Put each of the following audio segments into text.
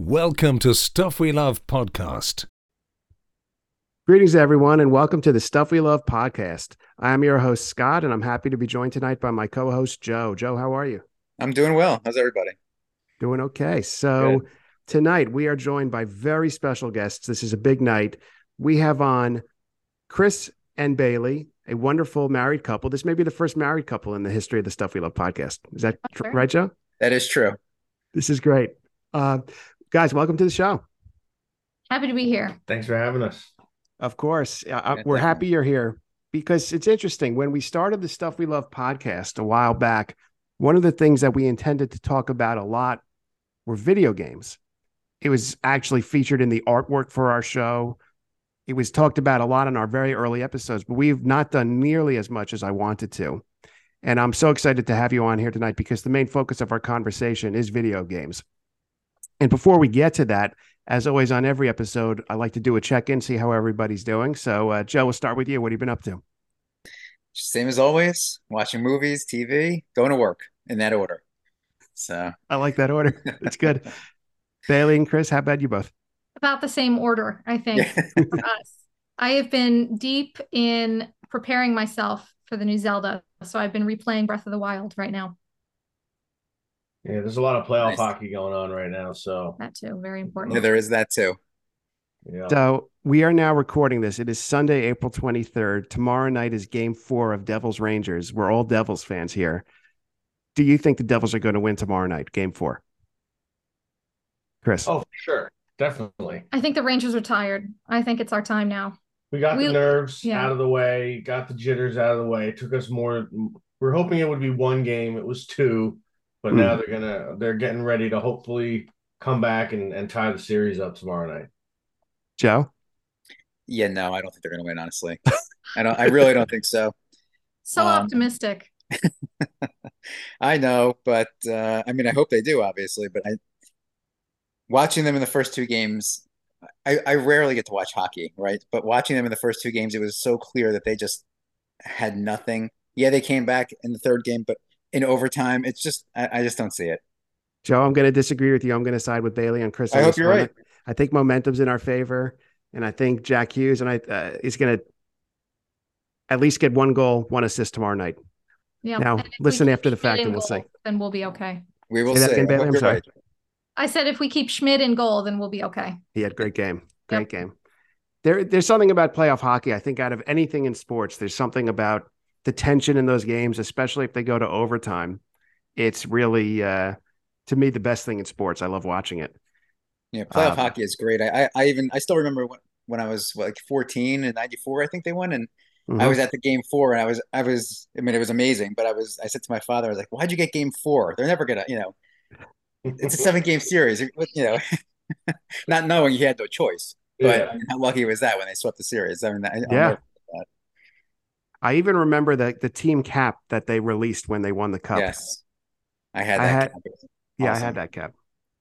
Welcome to Stuff We Love podcast. Greetings, everyone, and welcome to the Stuff We Love podcast. I am your host, Scott, and I'm happy to be joined tonight by my co host, Joe. Joe, how are you? I'm doing well. How's everybody? Doing okay. So, Good. tonight we are joined by very special guests. This is a big night. We have on Chris and Bailey, a wonderful married couple. This may be the first married couple in the history of the Stuff We Love podcast. Is that tr- right, Joe? That is true. This is great. Uh, guys, welcome to the show. Happy to be here. Thanks for having us. Of course. Uh, we're happy you're here because it's interesting. When we started the Stuff We Love podcast a while back, one of the things that we intended to talk about a lot were video games. It was actually featured in the artwork for our show. It was talked about a lot in our very early episodes, but we've not done nearly as much as I wanted to. And I'm so excited to have you on here tonight because the main focus of our conversation is video games. And before we get to that, as always on every episode, I like to do a check in, see how everybody's doing. So, uh, Joe, we'll start with you. What have you been up to? Same as always, watching movies, TV, going to work in that order. So I like that order. It's good. Bailey and Chris, how about you both? About the same order, I think, for us. I have been deep in preparing myself for the new Zelda. So I've been replaying Breath of the Wild right now. Yeah, there's a lot of playoff nice. hockey going on right now. So that too, very important. Yeah, there is that too. Yeah. So we are now recording this. It is Sunday, April 23rd. Tomorrow night is game four of Devils Rangers. We're all Devils fans here. Do you think the Devils are going to win tomorrow night, game four? Chris. Oh, sure. Definitely. I think the Rangers are tired. I think it's our time now. We got we, the nerves yeah. out of the way, got the jitters out of the way. It took us more. We're hoping it would be one game. It was two but mm. now they're gonna they're getting ready to hopefully come back and, and tie the series up tomorrow night. Joe? Yeah, no, I don't think they're gonna win, honestly. I don't I really don't think so. So um, optimistic. I know, but uh, I mean I hope they do, obviously, but I watching them in the first two games, I, I rarely get to watch hockey, right? But watching them in the first two games, it was so clear that they just had nothing. Yeah, they came back in the third game, but in overtime. It's just I, I just don't see it. Joe, I'm going to disagree with you. I'm going to side with Bailey and Chris. I hope you're right. I think momentum's in our favor, and I think Jack Hughes and I uh, is going to at least get one goal, one assist tomorrow night. Yeah. Now listen after the fact, and we'll see. Then we'll be okay. We will see. Again, I'm sorry. Right. I said if we keep Schmid in goal, then we'll be okay. He had great game. Great yep. game. There, there's something about playoff hockey. I think out of anything in sports, there's something about the tension in those games, especially if they go to overtime it's really uh, to me the best thing in sports. I love watching it. Yeah, playoff um, hockey is great. I, I, I even I still remember when when I was like 14 and 94, I think they won, and mm-hmm. I was at the game four, and I was I was I mean it was amazing, but I was I said to my father, I was like, why'd you get game four? They're never gonna, you know, it's a seven game series, you know, not knowing he had no choice. But yeah. how lucky was that when they swept the series? I mean, I, yeah. I even remember the the team cap that they released when they won the cup. Yes. I had. I had yeah, I had that cap.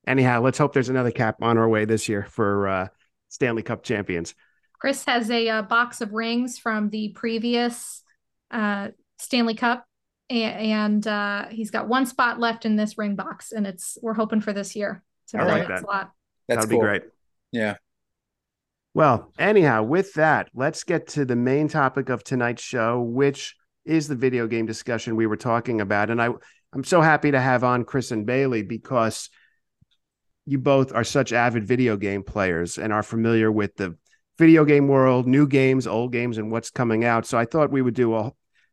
Anyhow, let's hope there's another cap on our way this year for uh, Stanley Cup champions. Chris has a uh, box of rings from the previous uh, Stanley Cup, and, and uh, he's got one spot left in this ring box, and it's we're hoping for this year. So I like that. Slot. That's That'd cool. be great. Yeah. Well, anyhow, with that, let's get to the main topic of tonight's show, which is the video game discussion we were talking about. And I I'm so happy to have on Chris and Bailey because you both are such avid video game players and are familiar with the video game world, new games, old games, and what's coming out. So I thought we would do a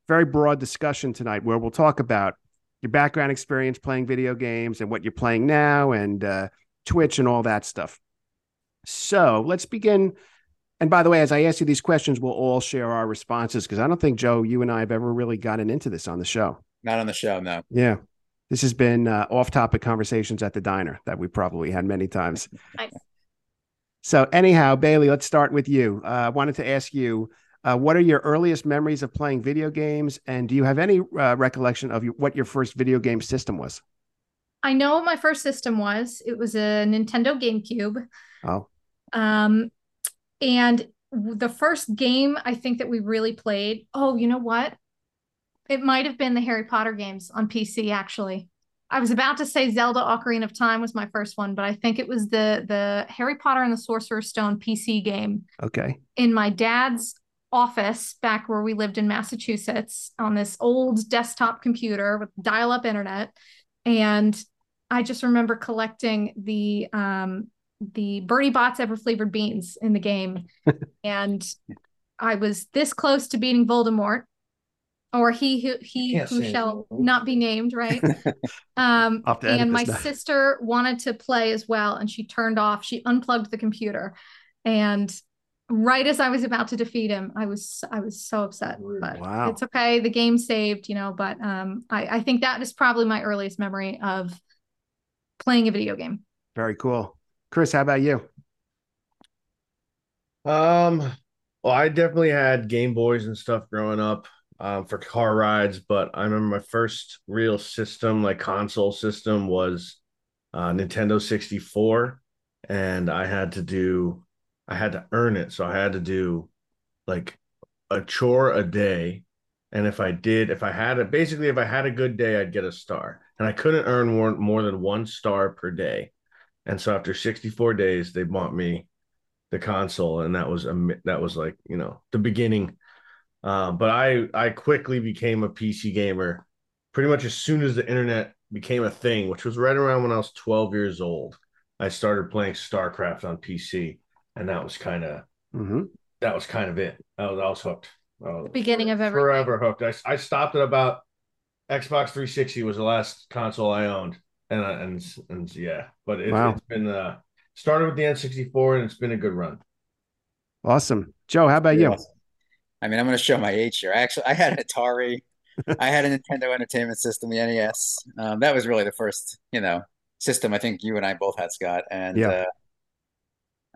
very broad discussion tonight where we'll talk about your background experience playing video games and what you're playing now and uh, Twitch and all that stuff. So let's begin. And by the way, as I ask you these questions, we'll all share our responses because I don't think, Joe, you and I have ever really gotten into this on the show. Not on the show, no. Yeah. This has been uh, off topic conversations at the diner that we probably had many times. Nice. So, anyhow, Bailey, let's start with you. Uh, I wanted to ask you uh, what are your earliest memories of playing video games? And do you have any uh, recollection of what your first video game system was? I know what my first system was. It was a Nintendo GameCube. Oh. Um, and the first game I think that we really played. Oh, you know what? It might have been the Harry Potter games on PC, actually. I was about to say Zelda Ocarina of Time was my first one, but I think it was the the Harry Potter and the Sorcerer's Stone PC game. Okay. In my dad's office back where we lived in Massachusetts on this old desktop computer with dial-up internet and I just remember collecting the um the Bertie Bott's ever flavored beans in the game and I was this close to beating Voldemort or he who he who shall not be named, right? um, and my sister wanted to play as well, and she turned off. She unplugged the computer, and right as I was about to defeat him, I was I was so upset. But wow. it's okay. The game saved, you know. But um, I I think that is probably my earliest memory of playing a video game. Very cool, Chris. How about you? Um. Well, I definitely had Game Boys and stuff growing up um, for car rides, but I remember my first real system, like console system, was uh, Nintendo 64, and I had to do, I had to earn it, so I had to do like a chore a day, and if I did, if I had it, basically, if I had a good day, I'd get a star, and I couldn't earn more more than one star per day, and so after 64 days, they bought me the console, and that was a that was like you know the beginning uh, but I I quickly became a PC gamer pretty much as soon as the internet became a thing, which was right around when I was 12 years old. I started playing StarCraft on PC, and that was kind of mm-hmm. that was kind of it. I was, I was hooked. the beginning of everything. Forever hooked. I, I stopped at about Xbox 360 was the last console I owned, and and and yeah, but it, wow. it's been uh started with the N64, and it's been a good run. Awesome, Joe. How about you? I mean, I'm going to show my age here. Actually, I had an Atari. I had a Nintendo Entertainment System, the NES. Um, that was really the first, you know, system I think you and I both had, Scott. And yeah. uh,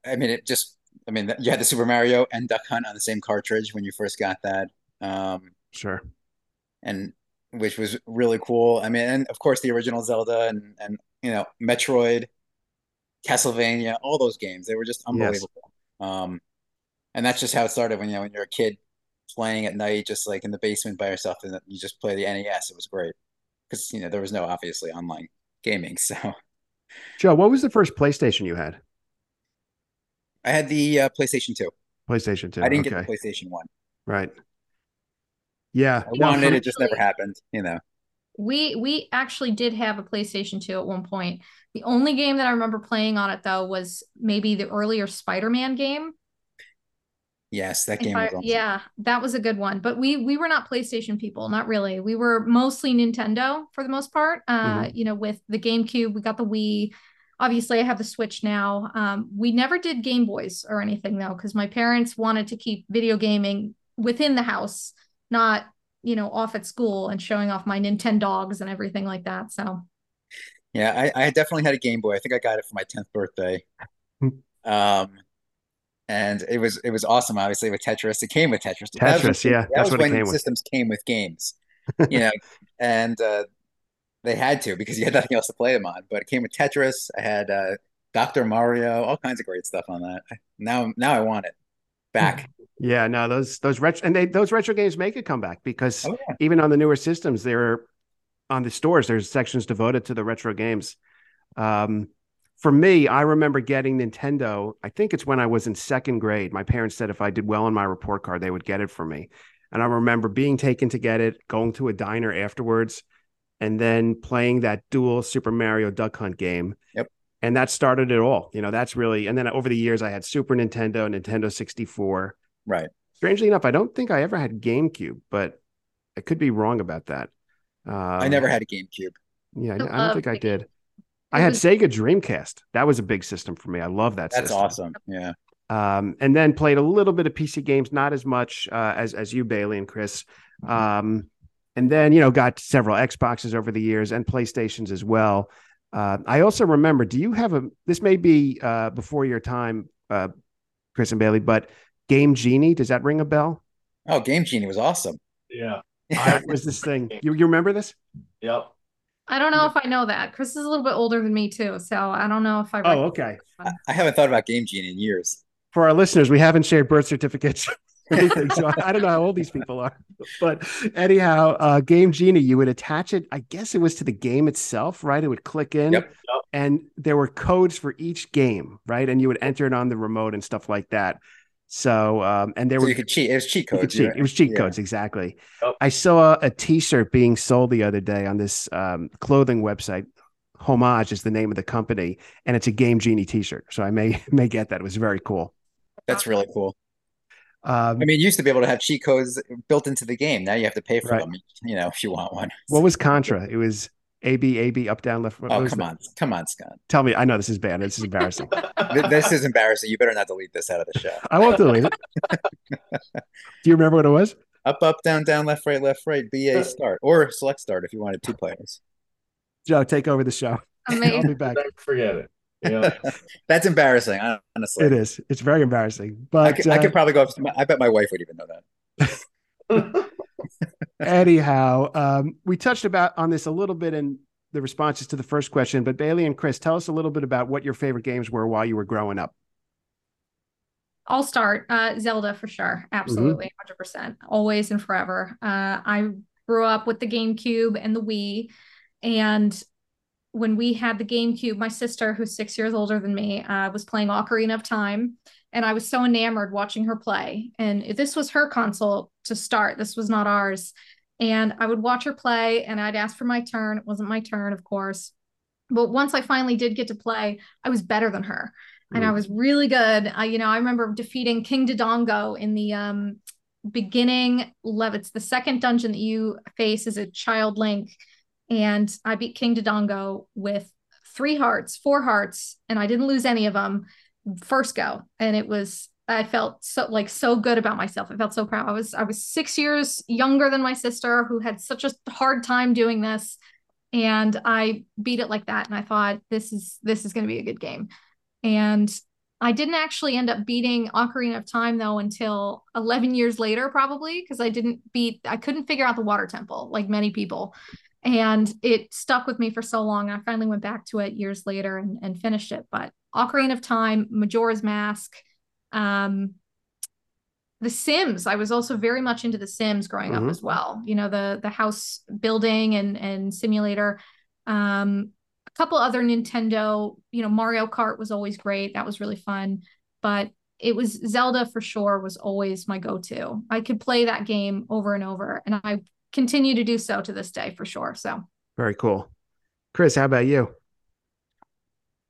I mean, it just, I mean, you had the Super Mario and Duck Hunt on the same cartridge when you first got that. Um, sure. And which was really cool. I mean, and of course the original Zelda and and you know Metroid, Castlevania, all those games they were just unbelievable. Yes. Um, and that's just how it started when you know when you're a kid playing at night, just like in the basement by yourself, and you just play the NES. It was great because you know there was no obviously online gaming. So, Joe, what was the first PlayStation you had? I had the uh, PlayStation Two. PlayStation Two. I didn't okay. get the PlayStation One. Right. Yeah, I wanted it, just never happened. You know. We we actually did have a PlayStation 2 at one point. The only game that I remember playing on it though was maybe the earlier Spider-Man game. Yes, that game I, was awesome. Yeah, that was a good one. But we we were not PlayStation people, not really. We were mostly Nintendo for the most part. Uh, mm-hmm. you know, with the GameCube, we got the Wii. Obviously, I have the Switch now. Um, we never did Game Boys or anything though, because my parents wanted to keep video gaming within the house, not you know off at school and showing off my Nintendogs and everything like that. So, yeah, I, I definitely had a Game Boy. I think I got it for my tenth birthday. um, and it was it was awesome. Obviously, with Tetris, it came with Tetris. Tetris, was, yeah, that that's was what when systems with. came with games, you know, and uh, they had to because you had nothing else to play them on. But it came with Tetris. I had uh, Doctor Mario, all kinds of great stuff on that. Now, now I want it back. Yeah, no, those those retro and they those retro games make a comeback because oh, yeah. even on the newer systems, they're on the stores. There's sections devoted to the retro games. Um, for me, I remember getting Nintendo. I think it's when I was in second grade. My parents said if I did well on my report card, they would get it for me. And I remember being taken to get it, going to a diner afterwards, and then playing that dual Super Mario Duck Hunt game. Yep. And that started it all. You know, that's really, and then over the years, I had Super Nintendo, Nintendo 64. Right. Strangely enough, I don't think I ever had GameCube, but I could be wrong about that. Um, I never had a GameCube. Yeah, I, I don't think I did. I had Sega Dreamcast. That was a big system for me. I love that. That's system. awesome. Yeah. Um, and then played a little bit of PC games, not as much uh, as as you, Bailey and Chris. Um, and then you know got several Xboxes over the years and PlayStations as well. Uh, I also remember. Do you have a? This may be uh, before your time, uh, Chris and Bailey, but Game Genie. Does that ring a bell? Oh, Game Genie was awesome. Yeah. I, was this thing? You you remember this? Yep. I don't know if I know that. Chris is a little bit older than me too, so I don't know if I. Oh, okay. I haven't thought about Game Genie in years. For our listeners, we haven't shared birth certificates. so I don't know how old these people are, but anyhow, uh, Game Genie, you would attach it. I guess it was to the game itself, right? It would click in, yep. and there were codes for each game, right? And you would enter it on the remote and stuff like that. So, um, and there so were you could cheat. It was cheat codes. Cheat. It was cheat yeah. codes, exactly. Yep. I saw a T-shirt being sold the other day on this um, clothing website. Homage is the name of the company, and it's a Game Genie T-shirt. So I may may get that. It was very cool. That's really cool. Um, I mean, you used to be able to have cheat codes built into the game. Now you have to pay for right. them, you know, if you want one. What was Contra? It was A B A B up down left. Right. Oh come on, come on, Scott. Tell me, I know this is bad. This is embarrassing. this is embarrassing. You better not delete this out of the show. I won't delete it. Do you remember what it was? Up, up, down, down, left, right, left, right. B A start or select start if you wanted two players. Joe, take over the show. Amazing. I'll be back. Forget it. Yeah. That's embarrassing, honestly. It is. It's very embarrassing. But I could, uh, I could probably go up. My, I bet my wife would even know that. Anyhow, um, we touched about on this a little bit in the responses to the first question, but Bailey and Chris, tell us a little bit about what your favorite games were while you were growing up. I'll start. Uh, Zelda for sure. Absolutely. Mm-hmm. 100%. Always and forever. Uh, I grew up with the GameCube and the Wii. And when we had the GameCube, my sister, who's six years older than me, uh, was playing Ocarina of Time. And I was so enamored watching her play. And this was her console to start, this was not ours. And I would watch her play and I'd ask for my turn. It wasn't my turn, of course. But once I finally did get to play, I was better than her. And I mm. was really good. I, you know, I remember defeating King Dodongo in the um, beginning. Lev, it's the second dungeon that you face as a child Link and I beat King Dodongo with three hearts, four hearts, and I didn't lose any of them first go. And it was I felt so like so good about myself. I felt so proud. I was I was six years younger than my sister who had such a hard time doing this. And I beat it like that. And I thought this is this is gonna be a good game. And I didn't actually end up beating Ocarina of Time though until 11 years later, probably because I didn't beat, I couldn't figure out the water temple like many people and it stuck with me for so long. I finally went back to it years later and, and finished it. But Ocarina of Time, Majora's Mask, um, The Sims. I was also very much into The Sims growing mm-hmm. up as well. You know, the the house building and and simulator. Um, a couple other Nintendo. You know, Mario Kart was always great. That was really fun. But it was Zelda for sure was always my go-to. I could play that game over and over and I continue to do so to this day for sure. So very cool. Chris, how about you?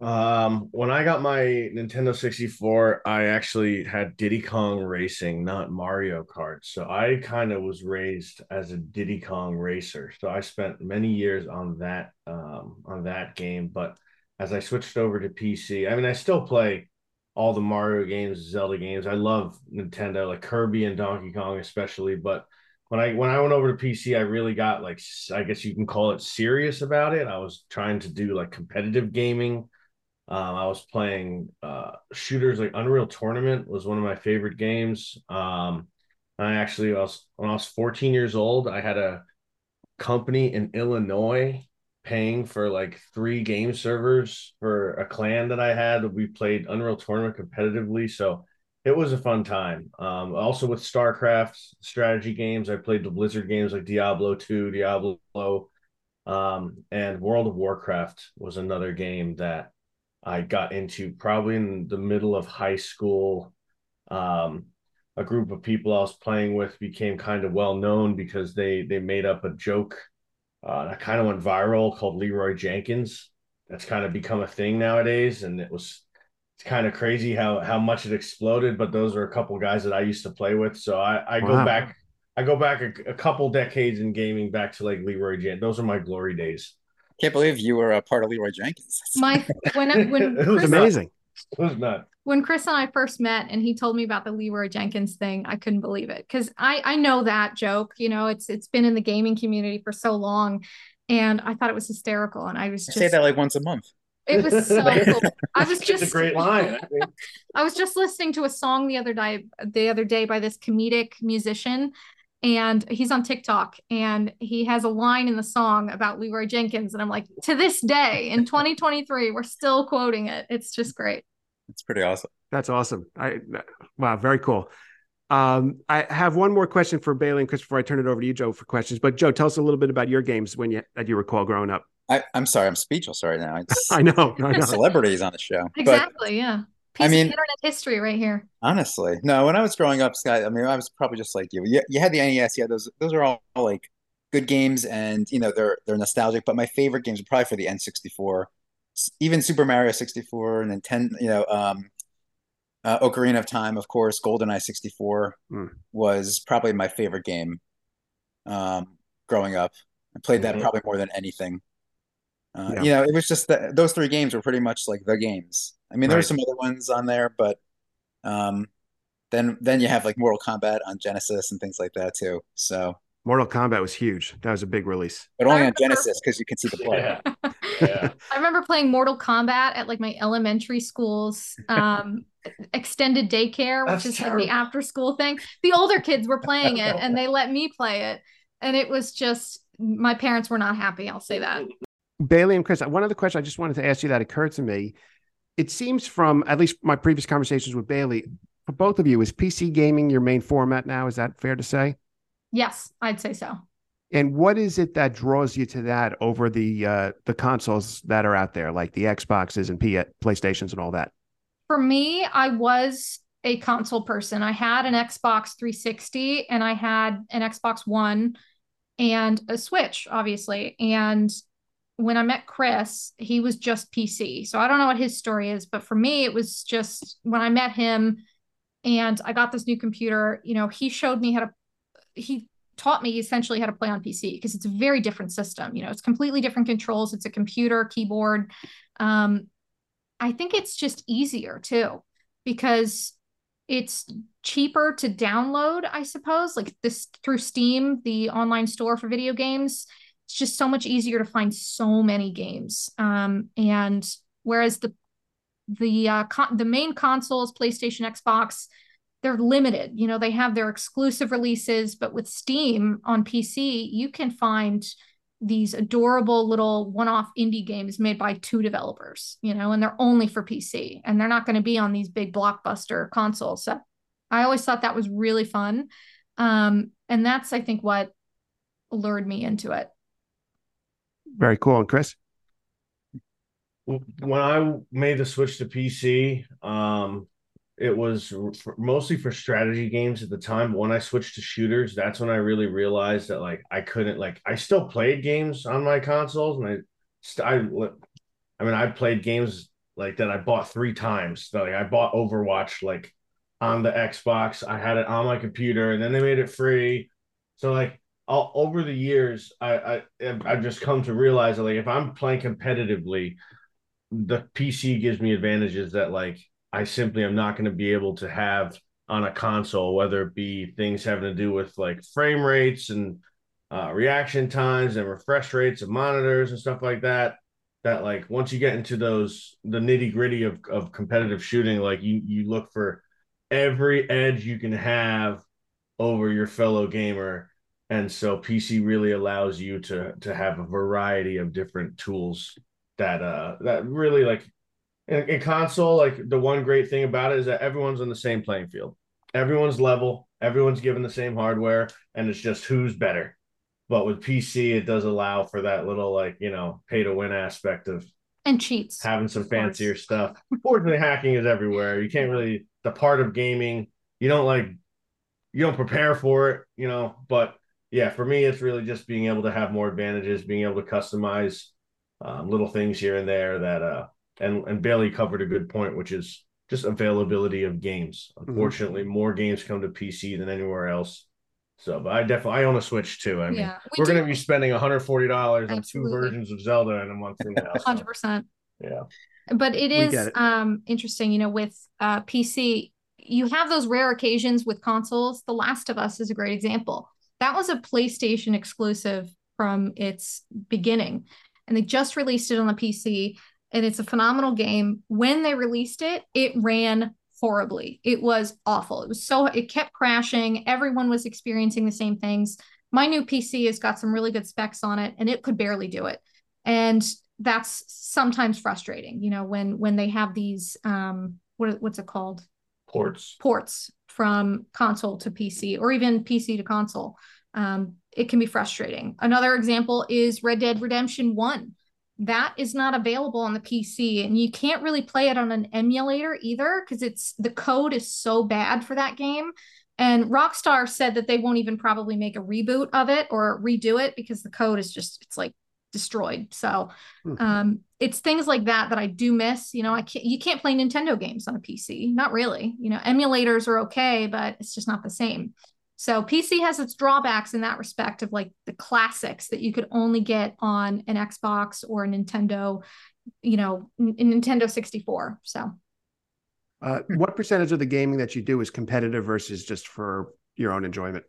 Um, when I got my Nintendo 64, I actually had Diddy Kong Racing, not Mario Kart. So I kind of was raised as a Diddy Kong racer. So I spent many years on that um on that game. But as I switched over to PC, I mean I still play all the Mario games, Zelda games. I love Nintendo, like Kirby and Donkey Kong especially, but when I when I went over to PC, I really got like I guess you can call it serious about it. I was trying to do like competitive gaming. Um, I was playing uh, shooters like Unreal Tournament was one of my favorite games. Um, I actually I was when I was 14 years old, I had a company in Illinois paying for like three game servers for a clan that I had. We played Unreal Tournament competitively, so it was a fun time. Um, also with StarCraft strategy games, I played the Blizzard games like Diablo 2, Diablo, um, and World of Warcraft was another game that I got into probably in the middle of high school. Um, a group of people I was playing with became kind of well known because they they made up a joke uh, that kind of went viral called Leeroy Jenkins. That's kind of become a thing nowadays, and it was it's kind of crazy how how much it exploded. But those are a couple guys that I used to play with, so I, I wow. go back. I go back a, a, couple decades in gaming, back to like Leeroy Jenkins. Those are my glory days. Can't believe you were a part of Leeroy Jenkins. My when when it was Chris, amazing. It was not. When Chris and I first met, and he told me about the Leeroy Jenkins thing, I couldn't believe it because I I know that joke. You know, it's it's been in the gaming community for so long, and I thought it was hysterical. And I was just I say that like once a month. It was so cool. I was just it's a great line. I, mean. I was just listening to a song the other day the other day by this comedic musician and he's on TikTok and he has a line in the song about Leeroy Jenkins and I'm like to this day in 2023 we're still quoting it. It's just great. It's pretty awesome. That's awesome. I wow, very cool. Um, I have one more question for Bailey and Chris before I turn it over to you, Joe, for questions. But Joe, tell us a little bit about your games when you that you recall growing up. I, am sorry, I'm speechless right now. It's, I know, I know. Celebrities on the show. Exactly, but, yeah. Piece I mean, internet history right here. Honestly, no. When I was growing up, Scott, I mean, I was probably just like you. You, you had the NES. Yeah, those those are all like good games, and you know they're they're nostalgic. But my favorite games are probably for the N64, even Super Mario 64, and Nintendo. You know, um, uh, Ocarina of Time, of course, GoldenEye 64 mm. was probably my favorite game um, growing up. I played that mm-hmm. probably more than anything. Uh, yeah. You know, it was just that those three games were pretty much like the games. I mean, there right. were some other ones on there, but um, then then you have like Mortal Kombat on Genesis and things like that too. So Mortal Kombat was huge. That was a big release, but only on Genesis because you can see the play. Yeah. yeah. I remember playing Mortal Kombat at like my elementary school's um, extended daycare, which That's is terrible. like the after school thing. The older kids were playing it, and they let me play it, and it was just my parents were not happy. I'll say that. Bailey and Chris, one other question I just wanted to ask you that occurred to me. It seems from at least my previous conversations with Bailey, for both of you, is PC gaming your main format now? Is that fair to say? Yes, I'd say so. And what is it that draws you to that over the uh, the consoles that are out there, like the Xboxes and P- PlayStations and all that? For me, I was a console person. I had an Xbox 360 and I had an Xbox One and a Switch, obviously. And when I met Chris, he was just PC. So I don't know what his story is, but for me, it was just when I met him and I got this new computer, you know, he showed me how to, he taught me essentially how to play on PC because it's a very different system. You know, it's completely different controls. It's a computer, keyboard. Um, I think it's just easier too because it's cheaper to download, I suppose, like this through Steam, the online store for video games it's just so much easier to find so many games. Um, and whereas the the uh, con- the main consoles, PlayStation, Xbox, they're limited. You know, they have their exclusive releases, but with Steam on PC, you can find these adorable little one-off indie games made by two developers, you know, and they're only for PC and they're not going to be on these big blockbuster consoles. So I always thought that was really fun. Um, and that's I think what lured me into it. Very cool. And Chris? When I made the switch to PC, um, it was for, mostly for strategy games at the time. But when I switched to shooters, that's when I really realized that like I couldn't like I still played games on my consoles, and I, I, I mean I played games like that I bought three times. Like I bought Overwatch like on the Xbox. I had it on my computer, and then they made it free. So like I'll, over the years, I, I I've just come to realize that like if I'm playing competitively, the PC gives me advantages that like I simply am not going to be able to have on a console, whether it be things having to do with like frame rates and uh, reaction times and refresh rates of monitors and stuff like that. That like once you get into those the nitty gritty of of competitive shooting, like you you look for every edge you can have over your fellow gamer and so PC really allows you to to have a variety of different tools that uh that really like in, in console like the one great thing about it is that everyone's on the same playing field. Everyone's level everyone's given the same hardware and it's just who's better. But with PC it does allow for that little like you know pay to win aspect of and cheats having some fancier stuff. Unfortunately hacking is everywhere. You can't really the part of gaming you don't like you don't prepare for it you know but yeah, for me, it's really just being able to have more advantages, being able to customize um, little things here and there that, uh, and, and Bailey covered a good point, which is just availability of games. Mm-hmm. Unfortunately, mm-hmm. more games come to PC than anywhere else. So, but I definitely I own a Switch too. I mean, yeah, we are going to be spending 140 dollars on two versions of Zelda in a month from now. Hundred percent. Yeah, but it is it. um interesting, you know, with uh PC, you have those rare occasions with consoles. The Last of Us is a great example that was a PlayStation exclusive from its beginning. And they just released it on the PC. And it's a phenomenal game. When they released it, it ran horribly. It was awful. It was so, it kept crashing. Everyone was experiencing the same things. My new PC has got some really good specs on it, and it could barely do it. And that's sometimes frustrating, you know, when when they have these um what what's it called? Ports ports from console to PC or even PC to console. Um, it can be frustrating. Another example is Red Dead Redemption 1. That is not available on the PC and you can't really play it on an emulator either because it's the code is so bad for that game. And Rockstar said that they won't even probably make a reboot of it or redo it because the code is just it's like destroyed. So hmm. um, it's things like that that I do miss. You know, I can't you can't play Nintendo games on a PC. Not really. You know, emulators are okay, but it's just not the same. So PC has its drawbacks in that respect of like the classics that you could only get on an Xbox or a Nintendo, you know, in Nintendo 64. So uh, what percentage of the gaming that you do is competitive versus just for your own enjoyment?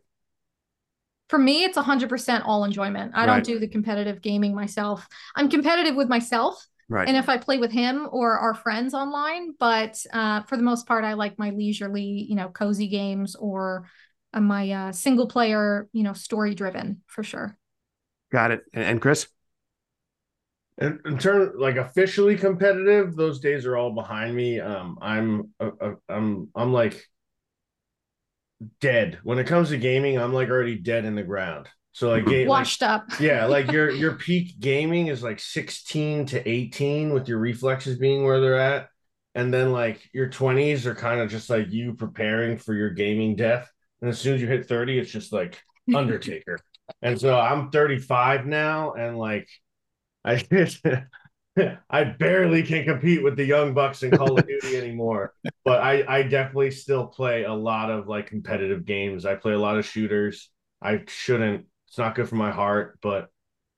For me, it's 100% all enjoyment. I right. don't do the competitive gaming myself. I'm competitive with myself. Right. And if I play with him or our friends online, but uh, for the most part, I like my leisurely, you know, cozy games or uh, my uh, single player, you know, story driven for sure. Got it. And, Chris? In, in terms like officially competitive, those days are all behind me. Um, I'm, uh, uh, I'm, I'm like dead. When it comes to gaming, I'm like already dead in the ground. So like mhm. game, washed like, up. yeah, like your your peak gaming is like 16 to 18 with your reflexes being where they're at. And then like your 20s are kind of just like you preparing for your gaming death. And as soon as you hit 30, it's just like Undertaker. and so I'm 35 now and like I I barely can compete with the young bucks in Call of Duty anymore. But I, I definitely still play a lot of like competitive games. I play a lot of shooters. I shouldn't. It's not good for my heart, but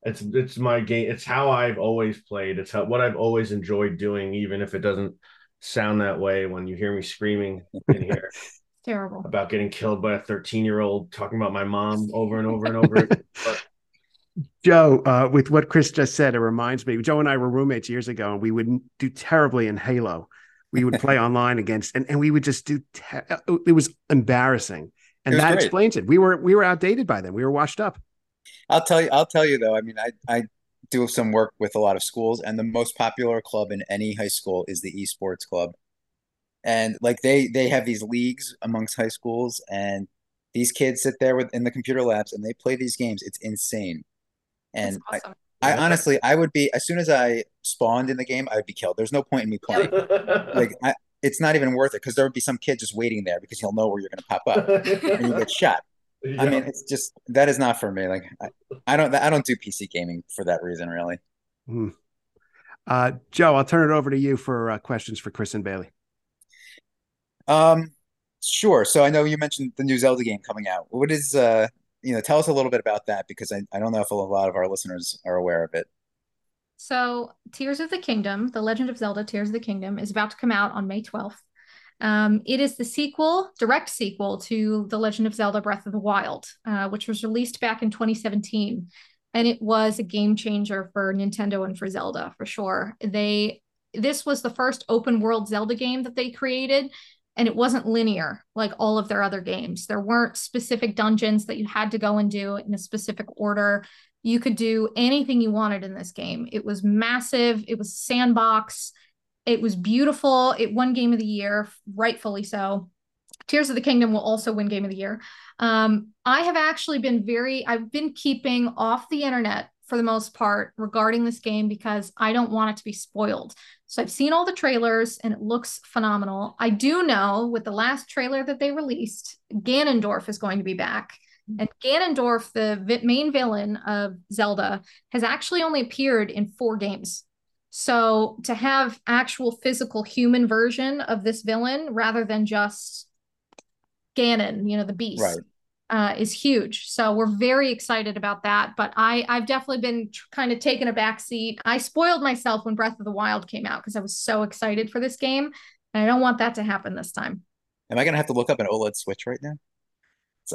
it's it's my game. It's how I've always played. It's how what I've always enjoyed doing, even if it doesn't sound that way when you hear me screaming in here. Terrible about getting killed by a 13 year old talking about my mom over and over and over. but Joe, uh, with what Chris just said, it reminds me. Joe and I were roommates years ago, and we would do terribly in Halo. We would play online against, and, and we would just do. Te- it was embarrassing, and was that great. explains it. We were we were outdated by then. We were washed up. I'll tell you. I'll tell you though. I mean, I I do some work with a lot of schools, and the most popular club in any high school is the esports club, and like they they have these leagues amongst high schools, and these kids sit there with in the computer labs and they play these games. It's insane and awesome. I, I honestly, I would be as soon as I spawned in the game, I would be killed. There's no point in me playing. like, I, it's not even worth it because there would be some kid just waiting there because he'll know where you're going to pop up and you get shot. Yeah. I mean, it's just that is not for me. Like, I, I, don't, I don't do PC gaming for that reason, really. Hmm. Uh, Joe, I'll turn it over to you for uh, questions for Chris and Bailey. Um, sure. So I know you mentioned the new Zelda game coming out. What is uh you know, tell us a little bit about that because I, I don't know if a lot of our listeners are aware of it. So, Tears of the Kingdom, The Legend of Zelda Tears of the Kingdom, is about to come out on May 12th. Um, it is the sequel, direct sequel to The Legend of Zelda Breath of the Wild, uh, which was released back in 2017. And it was a game changer for Nintendo and for Zelda for sure. They this was the first open world Zelda game that they created and it wasn't linear like all of their other games. There weren't specific dungeons that you had to go and do in a specific order. You could do anything you wanted in this game. It was massive, it was sandbox, it was beautiful. It won game of the year, rightfully so. Tears of the Kingdom will also win game of the year. Um, I have actually been very, I've been keeping off the internet for the most part regarding this game because I don't want it to be spoiled. So I've seen all the trailers and it looks phenomenal. I do know with the last trailer that they released, Ganondorf is going to be back. Mm-hmm. And Ganondorf, the main villain of Zelda, has actually only appeared in four games. So to have actual physical human version of this villain rather than just Ganon, you know, the beast, right uh, is huge. So we're very excited about that. But I, I've definitely been tr- kind of taken a back seat. I spoiled myself when Breath of the Wild came out because I was so excited for this game. And I don't want that to happen this time. Am I going to have to look up an OLED Switch right now?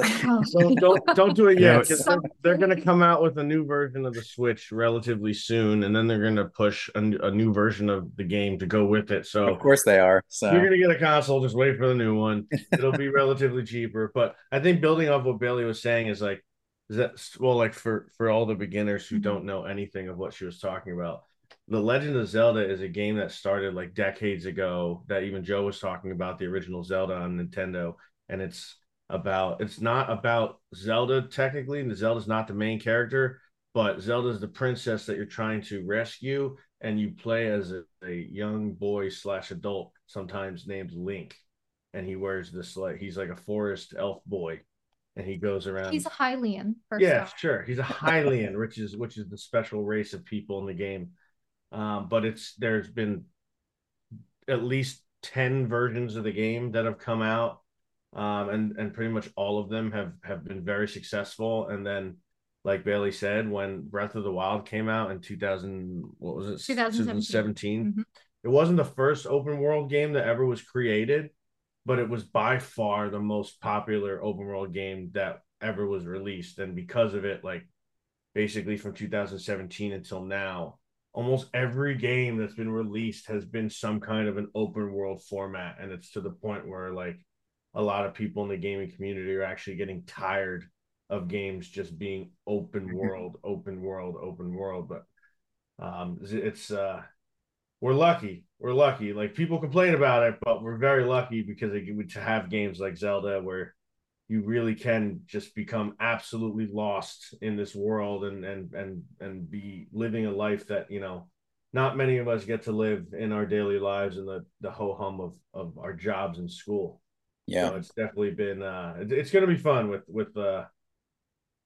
Oh. don't, don't don't do it yet because they're, they're going to come out with a new version of the Switch relatively soon, and then they're going to push a, a, new version of the game to go with it. So of course they are. So you're going to get a console. Just wait for the new one. It'll be relatively cheaper. But I think building off what Bailey was saying is like is that well like for for all the beginners who mm-hmm. don't know anything of what she was talking about. The Legend of Zelda is a game that started like decades ago that even Joe was talking about the original Zelda on Nintendo and it's about it's not about Zelda technically and Zelda's not the main character but Zelda's the princess that you're trying to rescue and you play as a, a young boy slash adult sometimes named Link and he wears this like he's like a forest elf boy and he goes around. He's a Hylian. Yeah, off. sure. He's a Hylian, which is which is the special race of people in the game. Um, but it's there's been at least ten versions of the game that have come out, um, and and pretty much all of them have have been very successful. And then, like Bailey said, when Breath of the Wild came out in 2000, what was it? 2017. 2017 mm-hmm. It wasn't the first open world game that ever was created, but it was by far the most popular open world game that ever was released. And because of it, like basically from 2017 until now, almost every game that's been released has been some kind of an open world format. And it's to the point where like a lot of people in the gaming community are actually getting tired of games just being open mm-hmm. world, open world, open world. But um, it's uh, we're lucky. We're lucky. Like people complain about it, but we're very lucky because we to have games like Zelda where you really can just become absolutely lost in this world and and and and be living a life that you know not many of us get to live in our daily lives and the the ho hum of of our jobs and school. Yeah, so it's definitely been uh, it's going to be fun with with uh,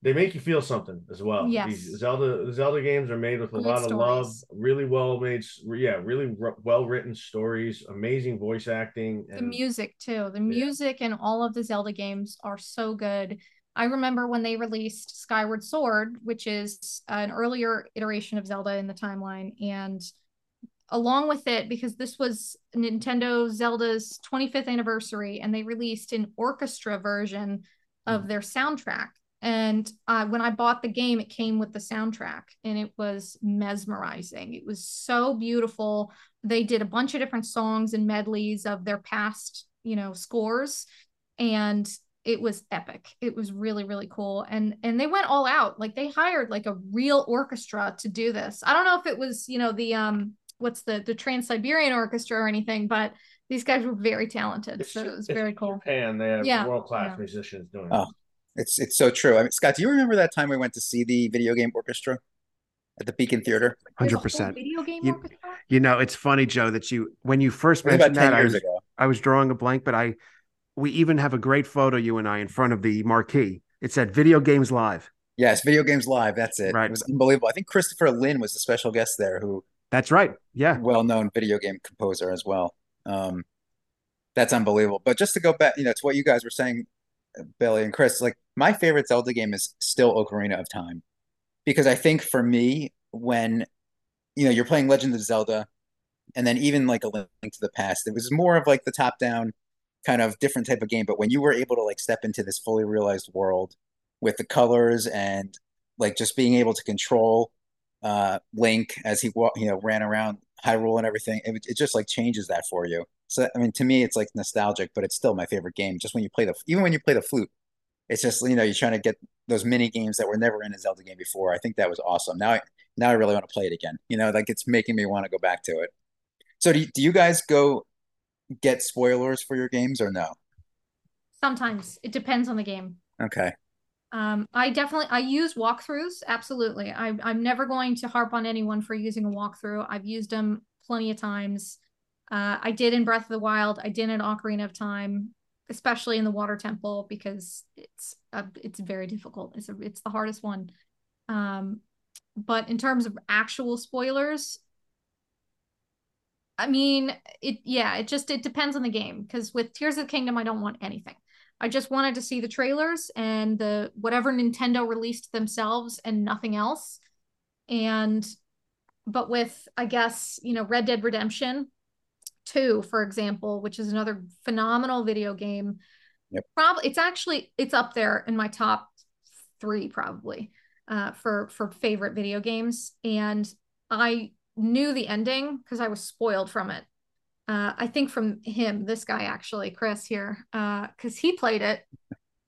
they make you feel something as well. Yes. These Zelda Zelda games are made with a Good lot stories. of love, really well made, yeah, really r- well written stories, amazing voice acting. And, the music too. The music yeah. in all of the Zelda games are so good. I remember when they released Skyward Sword, which is an earlier iteration of Zelda in the timeline, and along with it, because this was Nintendo Zelda's 25th anniversary, and they released an orchestra version of mm. their soundtrack and uh, when I bought the game, it came with the soundtrack and it was mesmerizing. It was so beautiful. They did a bunch of different songs and medleys of their past, you know, scores. And it was epic. It was really, really cool. And and they went all out. Like they hired like a real orchestra to do this. I don't know if it was, you know, the um what's the the Trans-Siberian Orchestra or anything, but these guys were very talented. It's, so it was very cool. Japan, they have yeah. world class yeah. musicians doing oh. it. It's it's so true. I mean, Scott, do you remember that time we went to see the video game orchestra at the Beacon Theater? Hundred percent. Video game you, orchestra. You know, it's funny, Joe, that you when you first mentioned that, I was, ago. I was drawing a blank, but I we even have a great photo, you and I, in front of the marquee. It said "Video Games Live." Yes, Video Games Live. That's it. Right. It was unbelievable. I think Christopher Lynn was the special guest there. Who? That's right. Yeah. Well-known video game composer as well. Um, that's unbelievable. But just to go back, you know, to what you guys were saying Billy and Chris, like my favorite Zelda game is still Ocarina of Time. Because I think for me, when you know, you're playing Legend of Zelda, and then even like a link to the past, it was more of like the top down kind of different type of game. But when you were able to like step into this fully realized world with the colors and like just being able to control uh Link as he you know ran around Hyrule and everything, it, it just like changes that for you. So I mean, to me, it's like nostalgic, but it's still my favorite game. Just when you play the, even when you play the flute, it's just you know you're trying to get those mini games that were never in a Zelda game before. I think that was awesome. Now, I, now I really want to play it again. You know, like it's making me want to go back to it. So do do you guys go get spoilers for your games or no? Sometimes it depends on the game. Okay. Um, I definitely I use walkthroughs. Absolutely. I, I'm never going to harp on anyone for using a walkthrough. I've used them plenty of times. Uh, I did in Breath of the Wild. I did in Ocarina of Time, especially in the Water Temple because it's uh, it's very difficult. It's a, it's the hardest one. Um, but in terms of actual spoilers, I mean, it yeah, it just it depends on the game because with Tears of the Kingdom, I don't want anything. I just wanted to see the trailers and the whatever Nintendo released themselves and nothing else. And but with I guess, you know, Red Dead Redemption, 2 for example which is another phenomenal video game yep. probably it's actually it's up there in my top three probably uh, for for favorite video games and i knew the ending because i was spoiled from it uh, i think from him this guy actually chris here because uh, he played it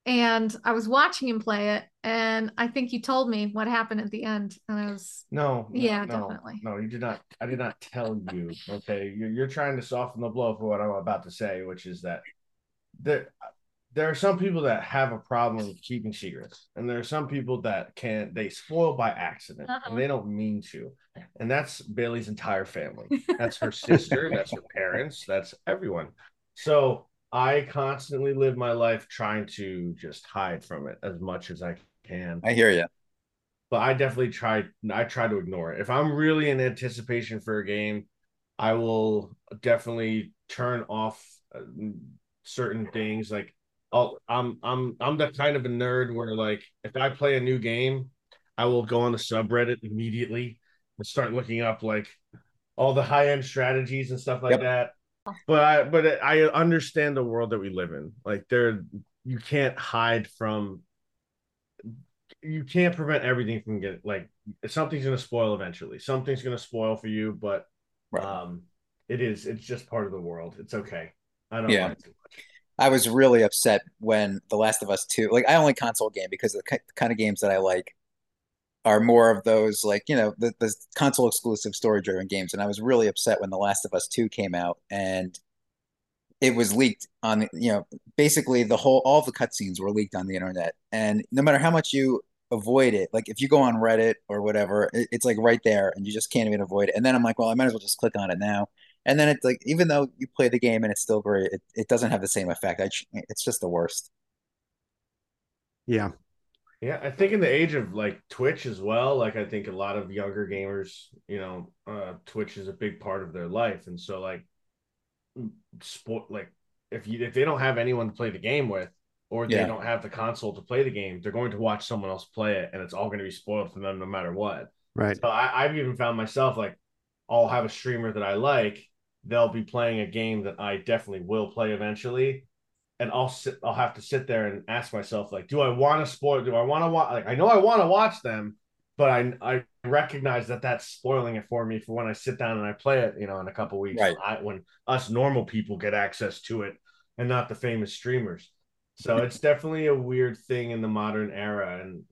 and I was watching him play it, and I think you told me what happened at the end, and I was no, yeah, no, definitely. No, you did not. I did not tell you. Okay, you're, you're trying to soften the blow for what I'm about to say, which is that there there are some people that have a problem with keeping secrets, and there are some people that can they spoil by accident uh-huh. and they don't mean to, and that's Bailey's entire family. That's her sister. that's her parents. That's everyone. So I constantly live my life trying to just hide from it as much as I can. I hear you. But I definitely try I try to ignore it. If I'm really in anticipation for a game, I will definitely turn off uh, certain things like oh I'm I'm I'm the kind of a nerd where like if I play a new game, I will go on the subreddit immediately and start looking up like all the high end strategies and stuff like yep. that but I but I understand the world that we live in. Like there, you can't hide from. You can't prevent everything from getting like something's going to spoil eventually. Something's going to spoil for you, but right. um, it is. It's just part of the world. It's okay. I don't. Yeah. I was really upset when The Last of Us Two. Like I only console game because the kind of games that I like are more of those like you know the, the console exclusive story driven games. And i was really upset when the last of us 2 came out and it was leaked on you know basically the whole all the cutscenes were leaked on the internet. And no matter how much you avoid it like if you go on reddit or whatever it, it's like right there and you just can't even avoid it. And then i'm like well i might as well just click on it now and then it's like even though you play the game and it's still great it, it doesn't have the same effect I, it's just the worst yeah yeah, I think in the age of like Twitch as well, like I think a lot of younger gamers, you know, uh, Twitch is a big part of their life, and so like, sport like if you if they don't have anyone to play the game with, or they yeah. don't have the console to play the game, they're going to watch someone else play it, and it's all going to be spoiled for them no matter what. Right. So I, I've even found myself like, I'll have a streamer that I like, they'll be playing a game that I definitely will play eventually, and I'll sit I'll have to sit there and ask myself like do I want to spoil do I want to watch like I know I want to watch them but I I recognize that that's spoiling it for me for when I sit down and I play it you know in a couple weeks. Right. I, when us normal people get access to it and not the famous streamers. So it's definitely a weird thing in the modern era and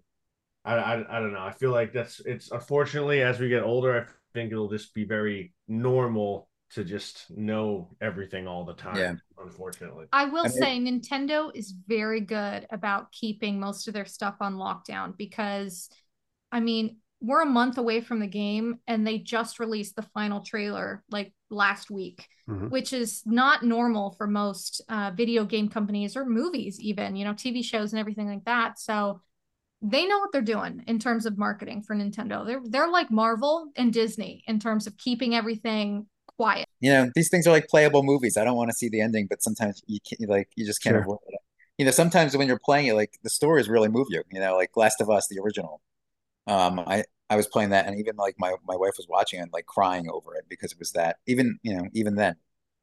I, I I don't know. I feel like that's it's unfortunately as we get older I think it'll just be very normal to just know everything all the time. Yeah. Unfortunately, I will I mean, say Nintendo is very good about keeping most of their stuff on lockdown because, I mean, we're a month away from the game and they just released the final trailer like last week, mm-hmm. which is not normal for most uh, video game companies or movies, even, you know, TV shows and everything like that. So, they know what they're doing in terms of marketing for Nintendo. They're they're like Marvel and Disney in terms of keeping everything quiet. You know, these things are like playable movies. I don't want to see the ending, but sometimes you can't, like, you just can't sure. avoid it. You know, sometimes when you're playing it, like the stories really move you. You know, like Last of Us, the original. Um, I I was playing that, and even like my my wife was watching it, like crying over it because it was that. Even you know, even then,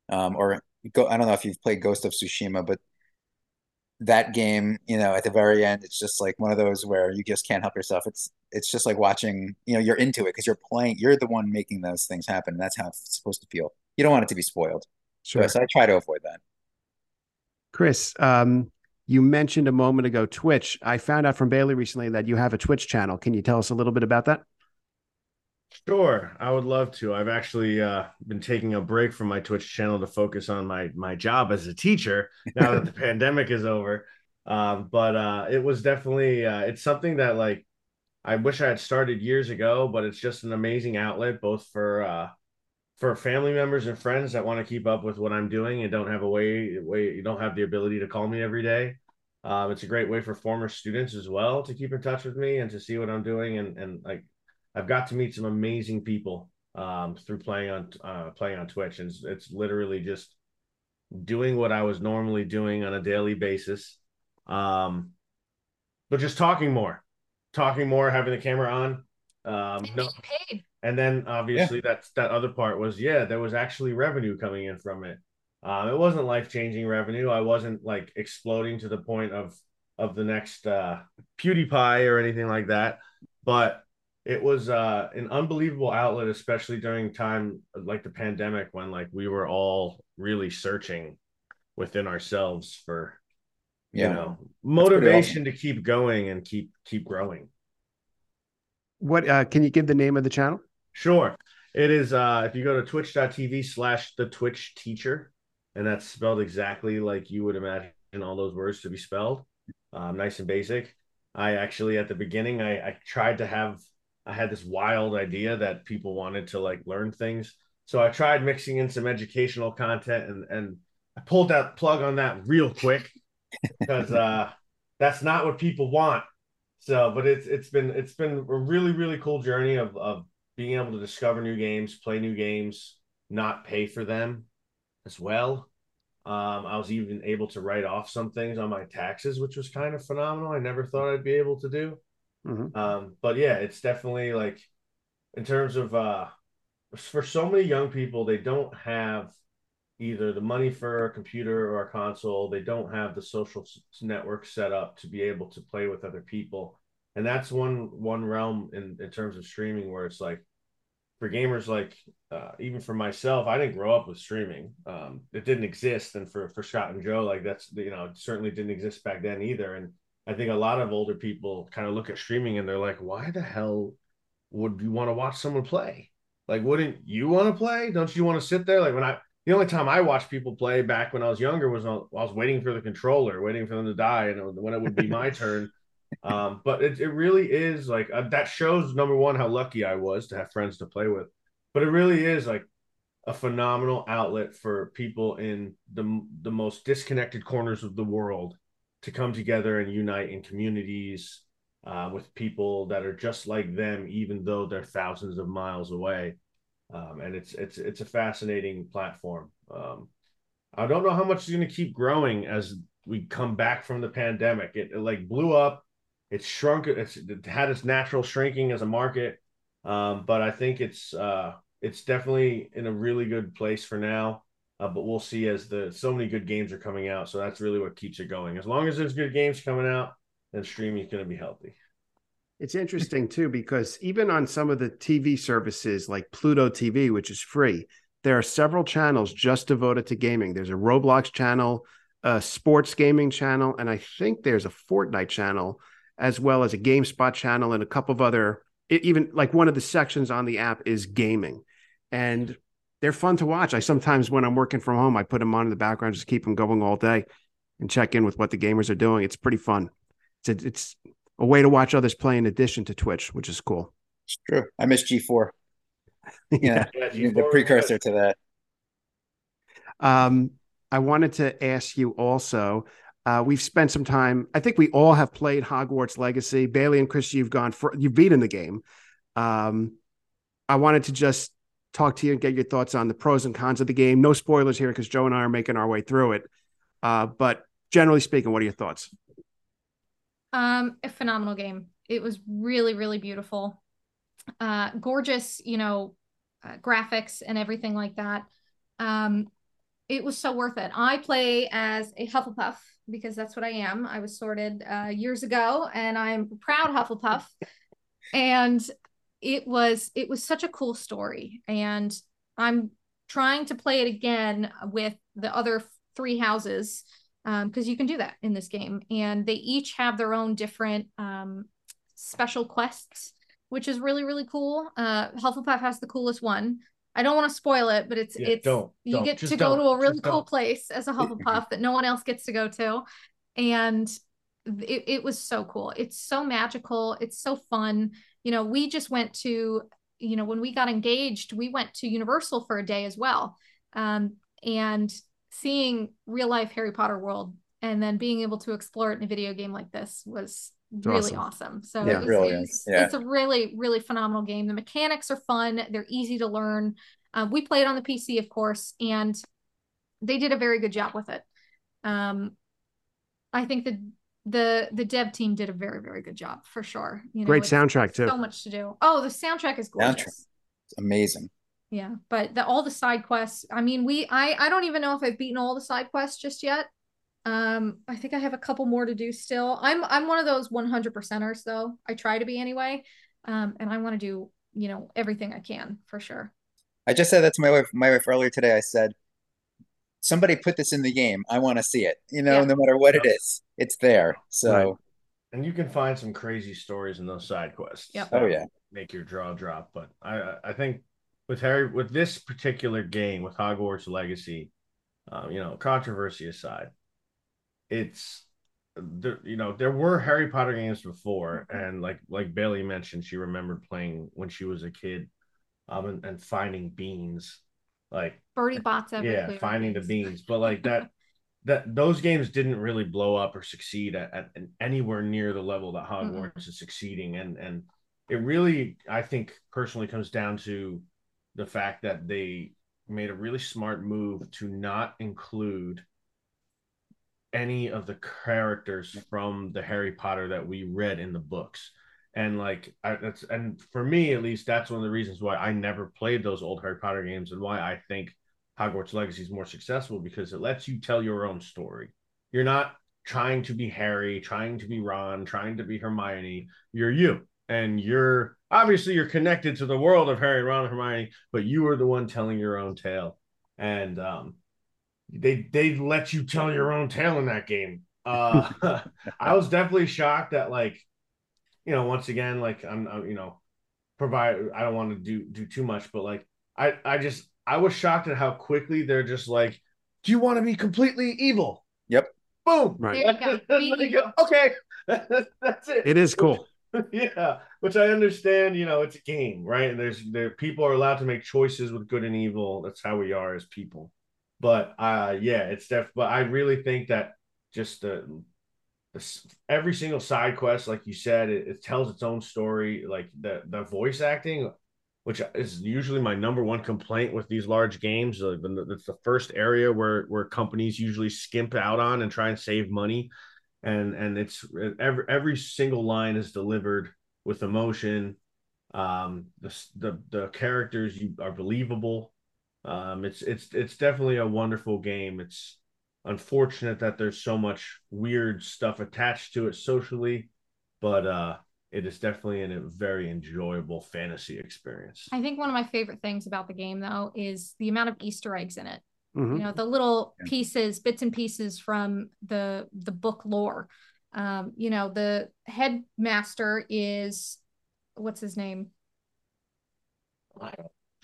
um, or go. I don't know if you've played Ghost of Tsushima, but that game, you know, at the very end, it's just like one of those where you just can't help yourself. It's it's just like watching, you know, you're into it because you're playing, you're the one making those things happen. And that's how it's supposed to feel. You don't want it to be spoiled. Sure. So I try to avoid that. Chris, um, you mentioned a moment ago Twitch. I found out from Bailey recently that you have a Twitch channel. Can you tell us a little bit about that? Sure, I would love to. I've actually uh, been taking a break from my Twitch channel to focus on my my job as a teacher now that the pandemic is over. Um, but uh, it was definitely uh, it's something that like I wish I had started years ago, but it's just an amazing outlet both for uh, for family members and friends that want to keep up with what I'm doing and don't have a way way you don't have the ability to call me every day. Um, it's a great way for former students as well to keep in touch with me and to see what I'm doing and and like I've got to meet some amazing people um, through playing on uh, playing on Twitch, and it's, it's, literally just doing what I was normally doing on a daily basis, um, but just talking more, talking more, having the camera on. Um, no, paid. And then obviously yeah. that's that other part was yeah, there was actually revenue coming in from it. Um, it wasn't life changing revenue. I wasn't like exploding to the point of of the next uh, PewDiePie or anything like that, but it was uh, an unbelievable outlet, especially during time like the pandemic when like we were all really searching within ourselves for yeah. you know motivation awesome. to keep going and keep keep growing what uh, can you give the name of the channel sure it is uh if you go to twitch.tv slash the twitch teacher and that's spelled exactly like you would imagine all those words to be spelled um, nice and basic i actually at the beginning I, I tried to have i had this wild idea that people wanted to like learn things so i tried mixing in some educational content and and i pulled that plug on that real quick because uh, that's not what people want. So, but it's it's been it's been a really really cool journey of of being able to discover new games, play new games, not pay for them as well. Um, I was even able to write off some things on my taxes, which was kind of phenomenal. I never thought I'd be able to do. Mm-hmm. Um, but yeah, it's definitely like in terms of uh, for so many young people, they don't have either the money for a computer or a console. They don't have the social network set up to be able to play with other people. And that's one one realm in, in terms of streaming where it's like for gamers like uh, even for myself, I didn't grow up with streaming. Um, it didn't exist, and for for Scott and Joe, like that's you know certainly didn't exist back then either. And I think a lot of older people kind of look at streaming and they're like, why the hell would you want to watch someone play? Like, wouldn't you want to play? Don't you want to sit there? Like when I the only time I watched people play back when I was younger was I was waiting for the controller, waiting for them to die, and when it would be my turn. Um, but it, it really is like uh, that shows number one how lucky I was to have friends to play with, but it really is like a phenomenal outlet for people in the the most disconnected corners of the world to come together and unite in communities uh, with people that are just like them, even though they're thousands of miles away um, and it's it's it's a fascinating platform. Um, I don't know how much is going to keep growing as we come back from the pandemic. It, it like blew up, it shrunk, it's, it had its natural shrinking as a market, um, but I think it's uh, it's definitely in a really good place for now. Uh, but we'll see as the so many good games are coming out. So that's really what keeps it going. As long as there's good games coming out, then streaming is going to be healthy. It's interesting too because even on some of the TV services like Pluto TV, which is free, there are several channels just devoted to gaming. There's a Roblox channel, a sports gaming channel, and I think there's a Fortnite channel, as well as a GameSpot channel and a couple of other. Even like one of the sections on the app is gaming, and they're fun to watch. I sometimes when I'm working from home, I put them on in the background, just keep them going all day, and check in with what the gamers are doing. It's pretty fun. It's it's a way to watch others play in addition to Twitch, which is cool. It's true. I miss G4. yeah, yeah G4 the precursor to that. Um, I wanted to ask you also. Uh, we've spent some time. I think we all have played Hogwarts Legacy. Bailey and Chris, you've gone for you've beaten the game. Um, I wanted to just talk to you and get your thoughts on the pros and cons of the game. No spoilers here because Joe and I are making our way through it. Uh, but generally speaking, what are your thoughts? Um, a phenomenal game. It was really, really beautiful. Uh, gorgeous, you know, uh, graphics and everything like that. Um, it was so worth it. I play as a Hufflepuff because that's what I am. I was sorted uh, years ago, and I'm proud Hufflepuff. and it was it was such a cool story, and I'm trying to play it again with the other three houses because um, you can do that in this game. And they each have their own different um, special quests, which is really really cool. Uh, Hufflepuff has the coolest one. I don't want to spoil it, but it's yeah, it's don't, you don't, get to go to a really cool don't. place as a Hufflepuff that no one else gets to go to, and it, it was so cool. It's so magical. It's so fun. You know, we just went to you know when we got engaged, we went to Universal for a day as well. Um, and seeing real life Harry Potter world and then being able to explore it in a video game like this was really awesome. awesome. So yeah, it was, really it's, yeah. it's, a really, really phenomenal game. The mechanics are fun. They're easy to learn. Uh, we played on the PC, of course, and they did a very good job with it. Um, I think the the the dev team did a very, very good job for sure. You know, Great soundtrack too. So much to do. Oh, the soundtrack is gorgeous. Soundtrack. Amazing yeah but the, all the side quests i mean we i i don't even know if i've beaten all the side quests just yet um i think i have a couple more to do still i'm i'm one of those 100 percenters though i try to be anyway um and i want to do you know everything i can for sure i just said that to my wife my wife earlier today i said somebody put this in the game. I want to see it. You know, yeah. no matter what it is, it's there. So. Right. And you can find some crazy stories in those side quests. Yep. Oh yeah. Make your jaw drop. But I I think with Harry with this particular game with Hogwarts Legacy, um, you know, controversy aside, it's there, you know, there were Harry Potter games before, mm-hmm. and like like Bailey mentioned, she remembered playing when she was a kid, um, and, and finding beans, like Bertie Bott's Yeah, finding the beans, but like that. That those games didn't really blow up or succeed at, at, at anywhere near the level that Hogwarts mm-hmm. is succeeding, and and it really, I think, personally comes down to the fact that they made a really smart move to not include any of the characters from the Harry Potter that we read in the books. And like I, that's and for me at least that's one of the reasons why I never played those old Harry Potter games and why I think Hogwarts Legacy is more successful because it lets you tell your own story. You're not trying to be Harry, trying to be Ron, trying to be Hermione. You're you. And you're obviously you're connected to the world of Harry, Ron, and Hermione, but you are the one telling your own tale. And um, they they let you tell your own tale in that game. Uh, I was definitely shocked that like, you know, once again, like I'm, I'm you know, provide. I don't want to do do too much, but like I I just I was shocked at how quickly they're just like, do you want to be completely evil? Yep. Boom. Right. go, okay. That's it. It is cool. yeah, which I understand. You know, it's a game, right? And there's there people are allowed to make choices with good and evil. That's how we are as people. But uh, yeah, it's def. But I really think that just the, the every single side quest, like you said, it, it tells its own story. Like the the voice acting, which is usually my number one complaint with these large games. Like it's the first area where where companies usually skimp out on and try and save money, and and it's every every single line is delivered with emotion. Um, the the the characters you are believable. Um, it's it's it's definitely a wonderful game. It's unfortunate that there's so much weird stuff attached to it socially, but uh, it is definitely a very enjoyable fantasy experience. I think one of my favorite things about the game though is the amount of Easter eggs in it. Mm-hmm. You know, the little pieces, bits and pieces from the the book lore. Um, you know, the headmaster is what's his name?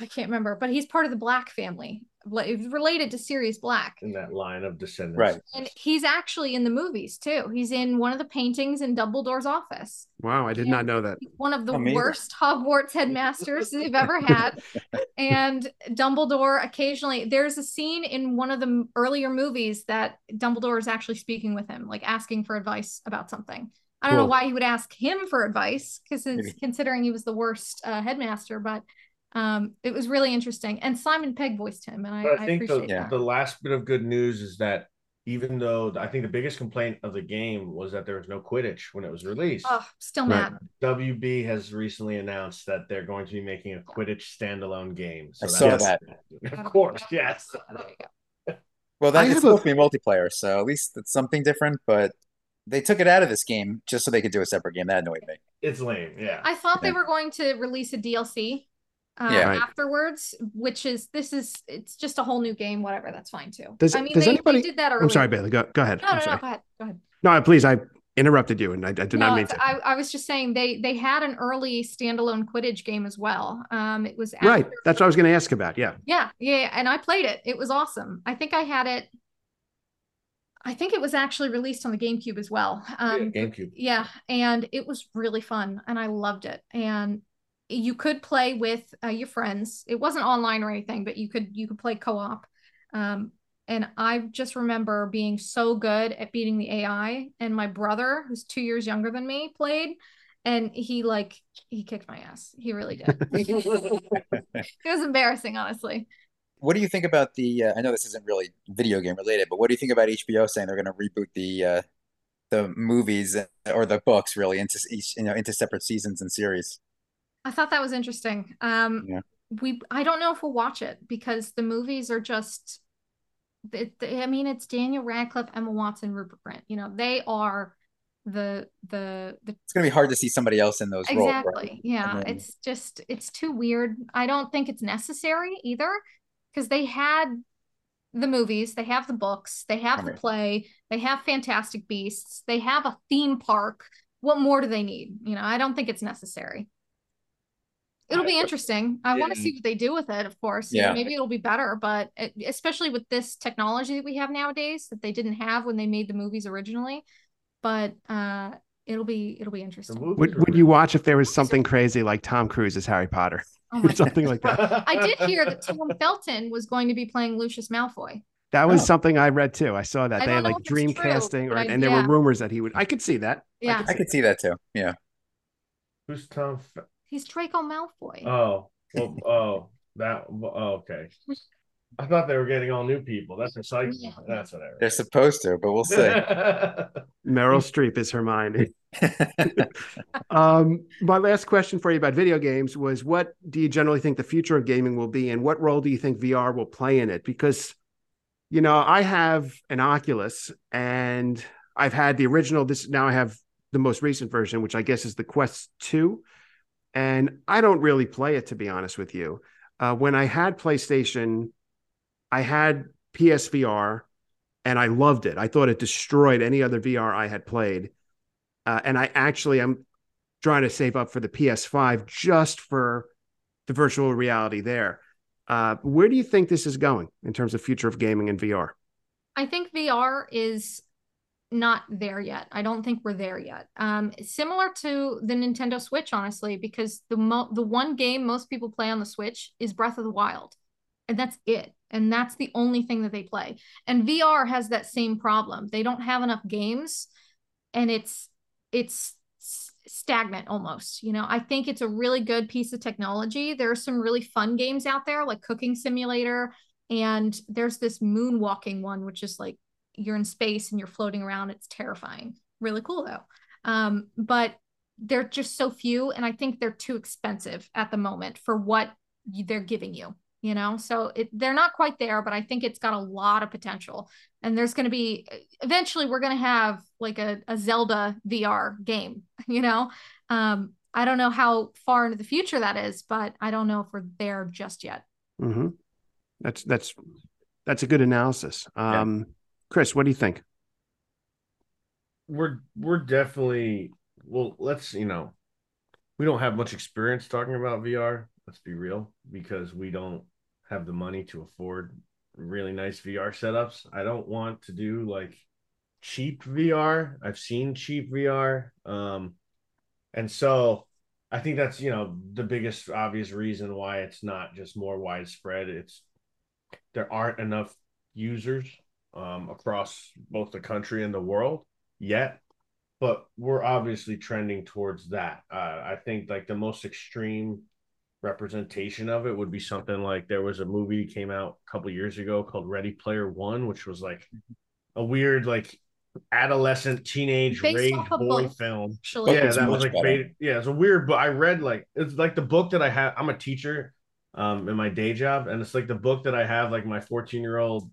I can't remember, but he's part of the Black family, related to Sirius Black. In that line of descendants. Right. And he's actually in the movies too. He's in one of the paintings in Dumbledore's office. Wow, I did and not know that. One of the Amazing. worst Hogwarts headmasters they've ever had. and Dumbledore occasionally, there's a scene in one of the earlier movies that Dumbledore is actually speaking with him, like asking for advice about something. I don't cool. know why he would ask him for advice because considering he was the worst uh, headmaster, but um, it was really interesting. And Simon Pegg voiced him, and I, I, I think the, that. the last bit of good news is that even though I think the biggest complaint of the game was that there was no Quidditch when it was released. Oh, still mad. WB has recently announced that they're going to be making a Quidditch standalone game. So I saw that. Of course, yes. Well, that is supposed to be multiplayer, so at least it's something different. But they took it out of this game just so they could do a separate game. That annoyed me. It's lame. Yeah. I thought yeah. they were going to release a DLC uh, yeah, right. afterwards, which is this is it's just a whole new game. Whatever, that's fine too. Does, I mean, does they, anybody? They did that earlier. I'm sorry, Bailey. Go go ahead. No, no, no, go ahead. Go ahead. No, please. I interrupted you, and I, I did no, not mean to. I, I was just saying they they had an early standalone Quidditch game as well. Um, it was right. That's what I was going to ask about. Yeah. Yeah, yeah, and I played it. It was awesome. I think I had it. I think it was actually released on the GameCube as well. Um, yeah, GameCube. Yeah, and it was really fun, and I loved it. And you could play with uh, your friends. It wasn't online or anything, but you could you could play co-op. Um, and I just remember being so good at beating the AI. And my brother, who's two years younger than me, played, and he like he kicked my ass. He really did. it was embarrassing, honestly. What do you think about the? Uh, I know this isn't really video game related, but what do you think about HBO saying they're going to reboot the uh, the movies or the books really into each you know into separate seasons and series? I thought that was interesting. Um, yeah. we I don't know if we'll watch it because the movies are just. It, I mean, it's Daniel Radcliffe, Emma Watson, Rupert Grint. You know, they are the the the. It's gonna be hard to see somebody else in those exactly. roles. Exactly. Right? Yeah, it's just it's too weird. I don't think it's necessary either, because they had the movies, they have the books, they have the play, they have Fantastic Beasts, they have a theme park. What more do they need? You know, I don't think it's necessary. It'll be interesting. I want to see what they do with it, of course. Yeah. Maybe it'll be better, but it, especially with this technology that we have nowadays that they didn't have when they made the movies originally. But uh it'll be it'll be interesting. Would, would you watch if there was something crazy like Tom Cruise as Harry Potter? Oh something like that. I did hear that Tom Felton was going to be playing Lucius Malfoy. That was oh. something I read too. I saw that I they had like dream casting, or, I, and there yeah. were rumors that he would. I could see that. Yeah, I could see, I could see that too. Yeah. Who's Tom? He's Draco Malfoy. Oh, well, oh, that. Oh, okay. I thought they were getting all new people. That's exciting. Yeah. That's whatever. They're supposed to, but we'll see. Meryl Streep is Hermione. um, my last question for you about video games was: What do you generally think the future of gaming will be, and what role do you think VR will play in it? Because, you know, I have an Oculus, and I've had the original. This now I have the most recent version, which I guess is the Quest Two, and I don't really play it to be honest with you. Uh, when I had PlayStation I had PSVR and I loved it. I thought it destroyed any other VR I had played. Uh, and I actually am trying to save up for the PS5 just for the virtual reality there. Uh, where do you think this is going in terms of future of gaming and VR? I think VR is not there yet. I don't think we're there yet. Um, similar to the Nintendo Switch, honestly, because the mo- the one game most people play on the Switch is Breath of the Wild, and that's it. And that's the only thing that they play. And vr has that same problem. They don't have enough games and it's it's stagnant almost you know? I think it's a really good piece of technology. There are some really fun games out there like cooking simulator and there's this moonwalking one which is like you're in space and you're floating around it's terrifying. Really cool though. Um, but they're just so few and i think they're too expensive at the moment for what they're giving you you know? So it, they're not quite there but i think it's got a lot of potential. And there's going to be eventually we're going to have like a, a zelda vr game you know? Um i don't know how far into the future that is but i don't know if we're there just yet. Mm-hmm. that's that's that's a good analysis. Um yeah. Chris what do you think we're we're definitely well let's you know we don't have much experience talking about vr let's be real because we don't have the money to afford really nice VR setups. I don't want to do like cheap VR. I've seen cheap VR. Um, and so I think that's, you know, the biggest obvious reason why it's not just more widespread. It's there aren't enough users um, across both the country and the world yet, but we're obviously trending towards that. Uh, I think like the most extreme representation of it would be something like there was a movie that came out a couple years ago called Ready Player One, which was like a weird like adolescent teenage Based rage boy book, film. Actually. Yeah, that was like yeah, it's a weird but I read like it's like the book that I have I'm a teacher um in my day job and it's like the book that I have like my 14 year old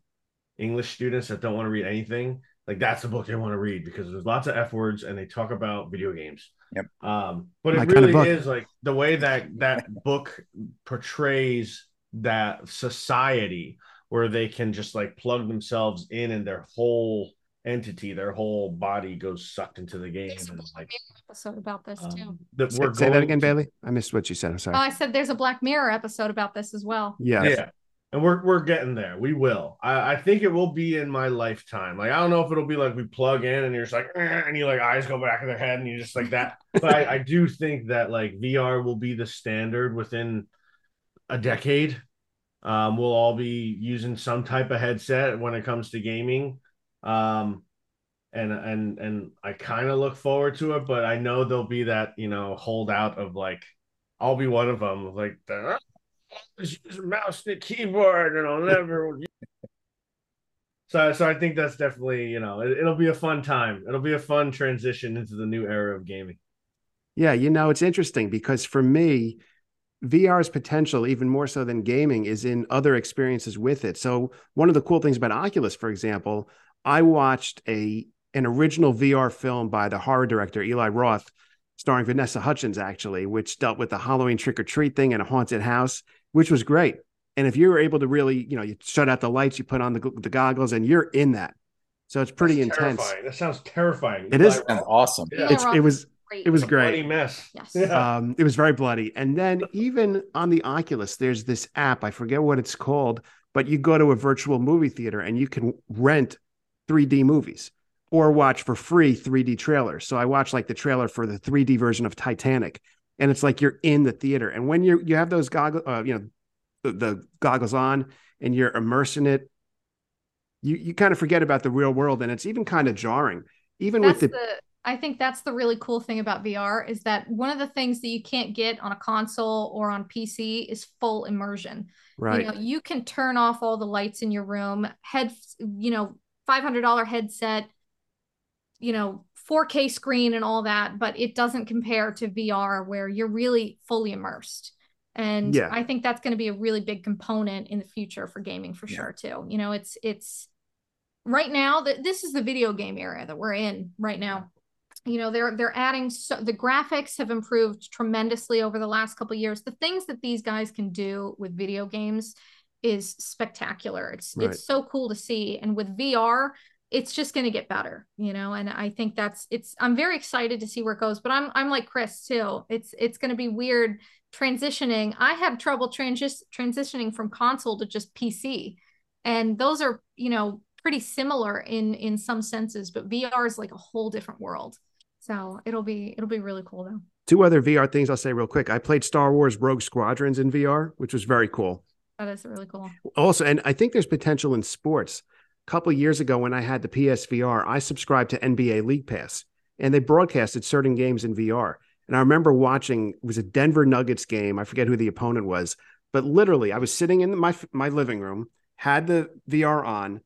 English students that don't want to read anything like that's the book they want to read because there's lots of f words and they talk about video games Yep. Um, but it really is like the way that that book portrays that society where they can just like plug themselves in and their whole entity, their whole body goes sucked into the game. There's and like episode about this too. Um, that say, say that again, to... Bailey. I missed what you said. I'm sorry. Oh, I said there's a Black Mirror episode about this as well. Yes. Yeah and we're we're getting there. We will. I, I think it will be in my lifetime. Like I don't know if it'll be like we plug in and you're just like eh, and you like eyes go back in their head and you just like that. but I, I do think that like VR will be the standard within a decade. Um, we'll all be using some type of headset when it comes to gaming. Um, and and and I kind of look forward to it, but I know there'll be that you know holdout of like I'll be one of them like use a mouse and a keyboard, and I'll never. so, so I think that's definitely you know it, it'll be a fun time. It'll be a fun transition into the new era of gaming. Yeah, you know, it's interesting because for me, VR's potential, even more so than gaming, is in other experiences with it. So one of the cool things about Oculus, for example, I watched a an original VR film by the horror director Eli Roth, starring Vanessa Hudgens, actually, which dealt with the Halloween trick or treat thing in a haunted house which was great. And if you're able to really, you know, you shut out the lights, you put on the, the goggles, and you're in that. So it's pretty That's intense. Terrifying. That sounds terrifying. It is. Sounds awesome. Yeah. It's, it was great. it was a great. bloody mess. Yes. Yeah. Um, it was very bloody. And then even on the Oculus, there's this app. I forget what it's called, but you go to a virtual movie theater and you can rent 3D movies or watch for free 3D trailers. So I watched like the trailer for the 3D version of Titanic, and it's like you're in the theater. And when you you have those goggles, uh, you know, the, the goggles on, and you're immersed in it, you you kind of forget about the real world, and it's even kind of jarring. Even that's with the, the I think that's the really cool thing about VR is that one of the things that you can't get on a console or on PC is full immersion. right, You know, you can turn off all the lights in your room, head, you know, $500 headset, you know, 4K screen and all that, but it doesn't compare to VR where you're really fully immersed. And Yeah. I think that's going to be a really big component in the future for gaming for Yeah. sure too. You know, it's it's right now that this is the video game era that we're in right now. You know, they're they're adding so the graphics have improved tremendously over the last couple of years. The things that these guys can do with video games is spectacular. It's Right. it's so cool to see. And with VR, it's just going to get better, you know. And I think that's it's. I'm very excited to see where it goes. But I'm I'm like Chris too. It's it's going to be weird transitioning. I had trouble transis transitioning from console to just PC, and those are you know pretty similar in in some senses. But VR is like a whole different world. So it'll be it'll be really cool though. two other VR things I'll say real quick. I played Star Wars Rogue Squadrons in VR, which was very cool. That is really cool. Also, and I think there's potential in sports. A couple years ago, when I had the PSVR, I subscribed to NBA League Pass, and they broadcasted certain games in VR. And I remember watching it was a Denver Nuggets game. I forget who the opponent was, but literally, I was sitting in my my living room, had the VR on,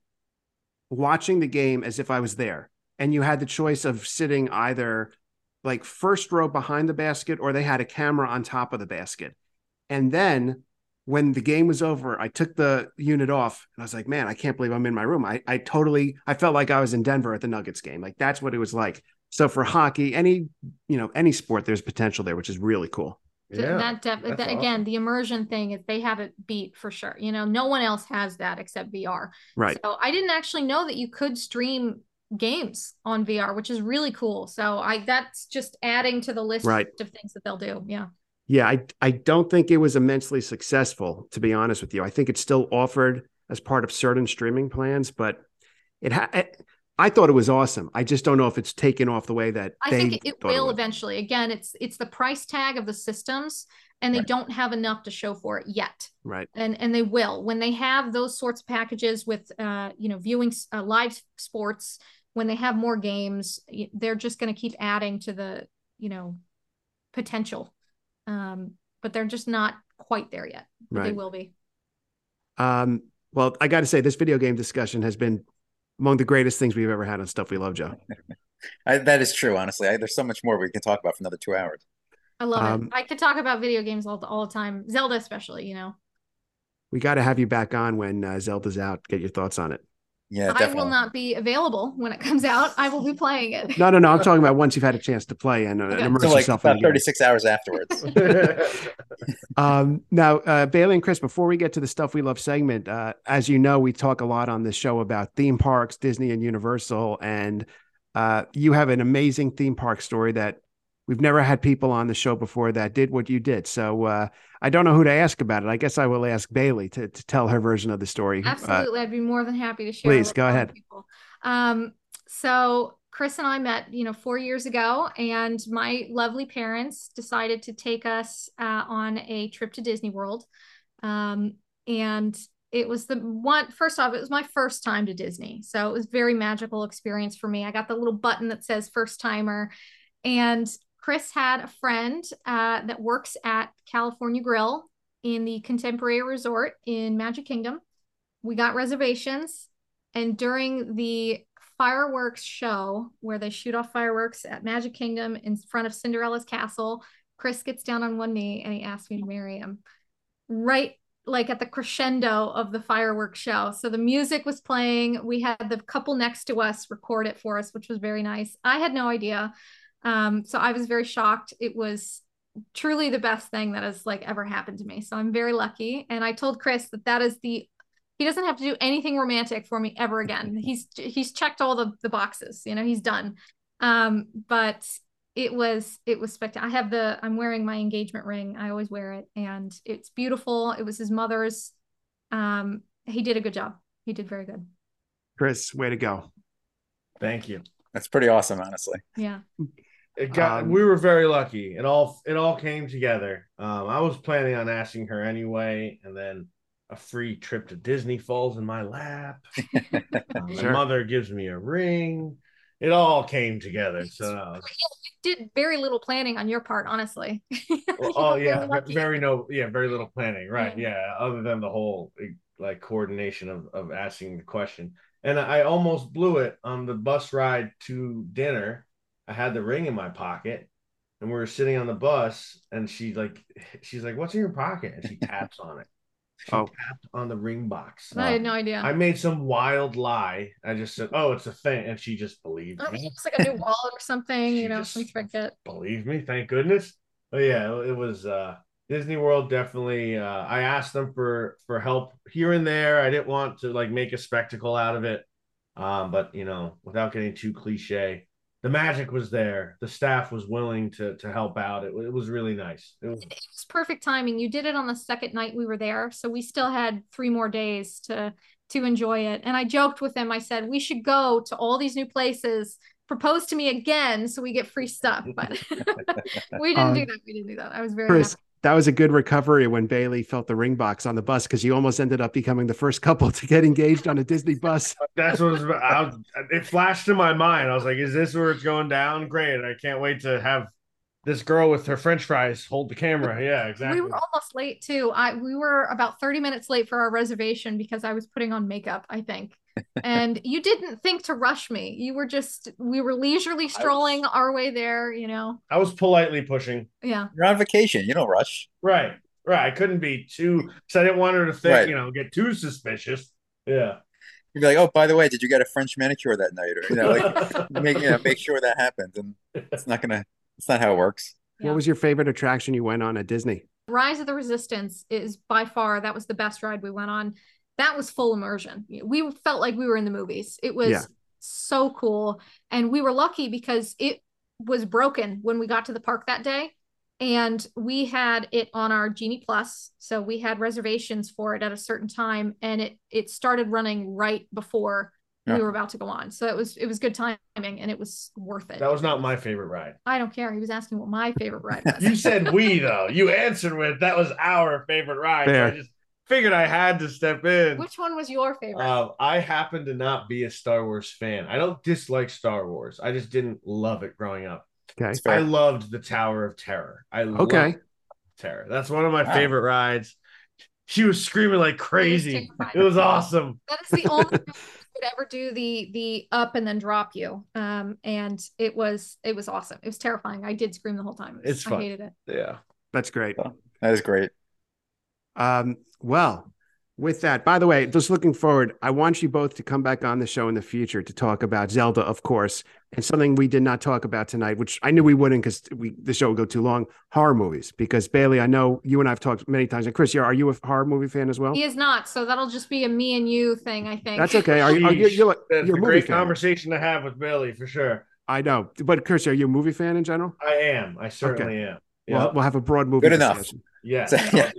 watching the game as if I was there. And you had the choice of sitting either like first row behind the basket, or they had a camera on top of the basket. And then when the game was over, I took the unit off and I was like, man, I can't believe I'm in my room. I, I totally, I felt like I was in Denver at the Nuggets game. Like that's what it was like. So for hockey, any, you know, any sport, there's potential there, which is really cool. Th- Yeah. that, def- that awesome. again, the immersion thing is they have it beat for sure. You know, no one else has that except VR. Right. So I didn't actually know that you could stream games on VR, which is really cool. So I that's just adding to the list Right. of things that they'll do. Yeah. Yeah. I, I don't think it was immensely successful, to be honest with you. I think it's still offered as part of certain streaming plans, but it had, I thought it was awesome. I just don't know if it's taken off the way that I they think it will would. eventually. Again, it's it's the price tag of the systems and they Right. don't have enough to show for it yet. Right. and and they will when they have those sorts of packages with uh you know viewing uh, live sports when they have more games they're just going to keep adding to the you know potential um but they're just not quite there yet but they will be Um, well, I got to say, this video game discussion has been among the greatest things we've ever had on Stuff We Love, Joe. I, that is true, honestly. I, there's so much more we can talk about for another two hours. i love Um, it i could talk about video games all, all the time zelda especially you know We got to have you back on when uh, Zelda's out. Get your thoughts on it. Yeah, i will not be available when it comes out i will be playing it No, no, no. I'm talking about once you've had a chance to play and, uh, and Okay. immerse So like yourself in about the game. 36 hours afterwards. Um, now, uh, Bailey and Chris, before we get to the stuff we love segment, uh, as you know, we talk a lot on this show about theme parks, Disney and Universal, and uh, you have an amazing theme park story that we've never had people on the show before that did what you did. So uh, I don't know who to ask about it. I guess I will ask Bailey to, to tell her version of the story. Uh, Absolutely. I'd be more than happy to share. please, go ahead. Um, so Chris and I met, you know, four years ago, and my lovely parents decided to take us uh, on a trip to Disney World. Um, and it was the one, first off, it was my first time to Disney. So it was a very magical experience for me. I got the little button that says first timer. And Chris had a friend uh, that works at California Grill in the Contemporary Resort in Magic Kingdom. We got reservations, and during the fireworks show where they shoot off fireworks at Magic Kingdom in front of Cinderella's castle, Chris gets down on one knee and he asks me to marry him. Right like at the crescendo of the fireworks show. So the music was playing. We had the couple next to us record it for us, which was very nice. I had no idea. Um, so I was very shocked. It was truly the best thing that has like ever happened to me. So I'm very lucky. And I told Chris that that is the he doesn't have to do anything romantic for me ever again. He's he's checked all the the boxes. You know, he's done. Um, but it was it was spectacular. I have the I'm wearing my engagement ring. I always wear it, and it's beautiful. It was his mother's. Um, he did a good job. He did very good. Chris, way to go! Thank you. That's pretty awesome, honestly. Yeah. It got. Um, we were very lucky. It all it all came together. Um, I was planning on asking her anyway, and then a free trip to Disney falls in my lap. um, sure. My mother gives me a ring. It all came together. So yeah, you did very little planning on your part, honestly. well, oh yeah, very, very no, yeah, very little planning, right? Yeah. yeah, other than the whole like coordination of of asking the question, and I almost blew it on the bus ride to dinner I had the ring in my pocket and we were sitting on the bus and she like she's like, What's in your pocket? And she taps on it. She oh. tapped on the ring box. I had no idea. I made some wild lie. I just said, "Oh, it's a thing," and she just believed oh, me. It's like a new wallet or something, you know, some trinket. Believe me, thank goodness. But yeah, it was uh, Disney World. Definitely, uh, I asked them for for help here and there. I didn't want to like make a spectacle out of it, um, but you know, without getting too cliche, the magic was there. The staff was willing to to help out. It, it was really nice. It was, it was perfect timing. You did it on the second night we were there, so we still had three more days to to enjoy it. And I joked with him. I said we should go to all these new places. Propose to me again so we get free stuff, but we didn't um, do that. We didn't do that. I was very Chris, happy that was a good recovery when Bailey felt the ring box on the bus because you almost ended up becoming the first couple to get engaged on a Disney bus. That's what was, I it flashed in my mind. I was like, "Is this where it's going down?" Great! I can't wait to have this girl with her French fries hold the camera. Yeah, exactly. We were almost late too. I we were about thirty minutes late for our reservation because I was putting on makeup. I think and you didn't think to rush me. You were just we were leisurely strolling was, our way there, you know. I was politely pushing. Yeah. You're on vacation. You don't rush. Right. Right. I couldn't be too because I didn't want her to think, right. you know, get too suspicious. Yeah. You'd be like, oh, by the way, did you get a French manicure that night? Or you know, like make you know, make sure that happens. And it's not gonna it's not how it works. Yeah. What was your favorite attraction you went on at Disney? Rise of the Resistance is by far that was the best ride we went on that was full immersion. We felt like we were in the movies. It was yeah. so cool. And we were lucky because it was broken when we got to the park that day. And we had it on our Genie Plus. So we had reservations for it at a certain time. And it it started running right before yeah. we were about to go on. So it was it was good timing and it was worth it. That was not my favorite ride. I don't care. He was asking what my favorite ride was. you said we though. You answered with that was our favorite ride. So I just figured I had to step in. Which one was your favorite? Uh, I happen to not be a Star Wars fan. I don't dislike Star Wars. I just didn't love it growing up. Okay. I loved the Tower of Terror. I okay. Terror. That's one of my wow. favorite rides. She was screaming like crazy. It was awesome. That is the only could ever do the the up and then drop you. Um, and it was it was awesome. It was terrifying. I did scream the whole time. It was, it's fun. I hated it. Yeah, that's great. That is great. Um, well, with that, by the way, just looking forward, I want you both to come back on the show in the future to talk about Zelda, of course, and something we did not talk about tonight, which I knew we wouldn't because we the show would go too long. Horror movies, because Bailey, I know you and I've talked many times, and Chris, are you a horror movie fan as well? He is not, so that'll just be a me and you thing, I think. That's okay. Are, you? Are you you're, That's you're a, a great fan. conversation to have with Bailey for sure. I know, but Chris, are you a movie fan in general? I am. I certainly okay. am. Yep. We'll, we'll have a broad movie. Good enough. Yes. yeah.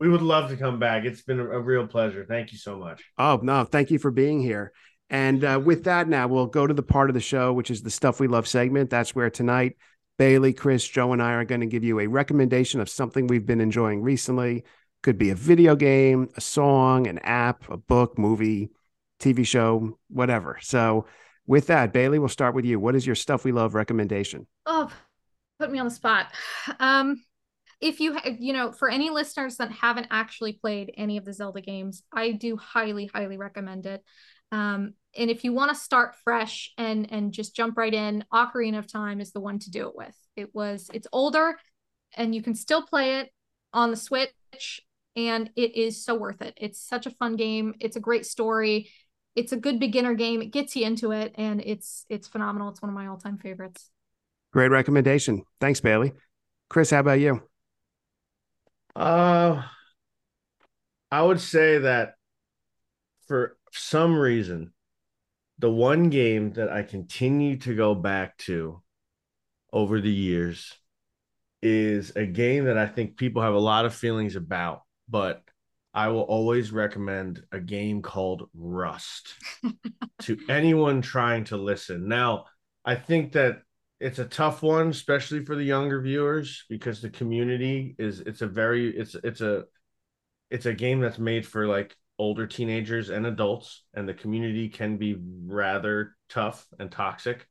We would love to come back. It's been a, a, real pleasure. Thank you so much. Oh, no. Thank you for being here. And uh, with that, now we'll go to the part of the show, which is the Stuff We Love segment. That's where tonight, Bailey, Chris, Joe, and I are going to give you a recommendation of something we've been enjoying recently. Could be a video game, a song, an app, a book, movie, TV show, whatever. So, with that, Bailey, we'll start with you. What is your Stuff We Love recommendation? Oh, put me on the spot. Um, if you you know for any listeners that haven't actually played any of the zelda games i do highly highly recommend it. Um, and if you want to start fresh and and just jump right in ocarina of time is the one to do it with. It was it's older and you can still play it on the switch and it is so worth it. It's such a fun game. It's a great story. It's a good beginner game. It gets you into it and it's it's phenomenal. It's one of my all-time favorites. Great recommendation. Thanks bailey. Chris, how about you? Uh, I would say that for some reason, the one game that I continue to go back to over the years is a game that I think people have a lot of feelings about, but I will always recommend a game called Rust to anyone trying to listen. Now, I think that it's a tough one, especially for the younger viewers, because the community is it's a very it's it's a it's a game that's made for like older teenagers and adults, and the community can be rather tough and toxic.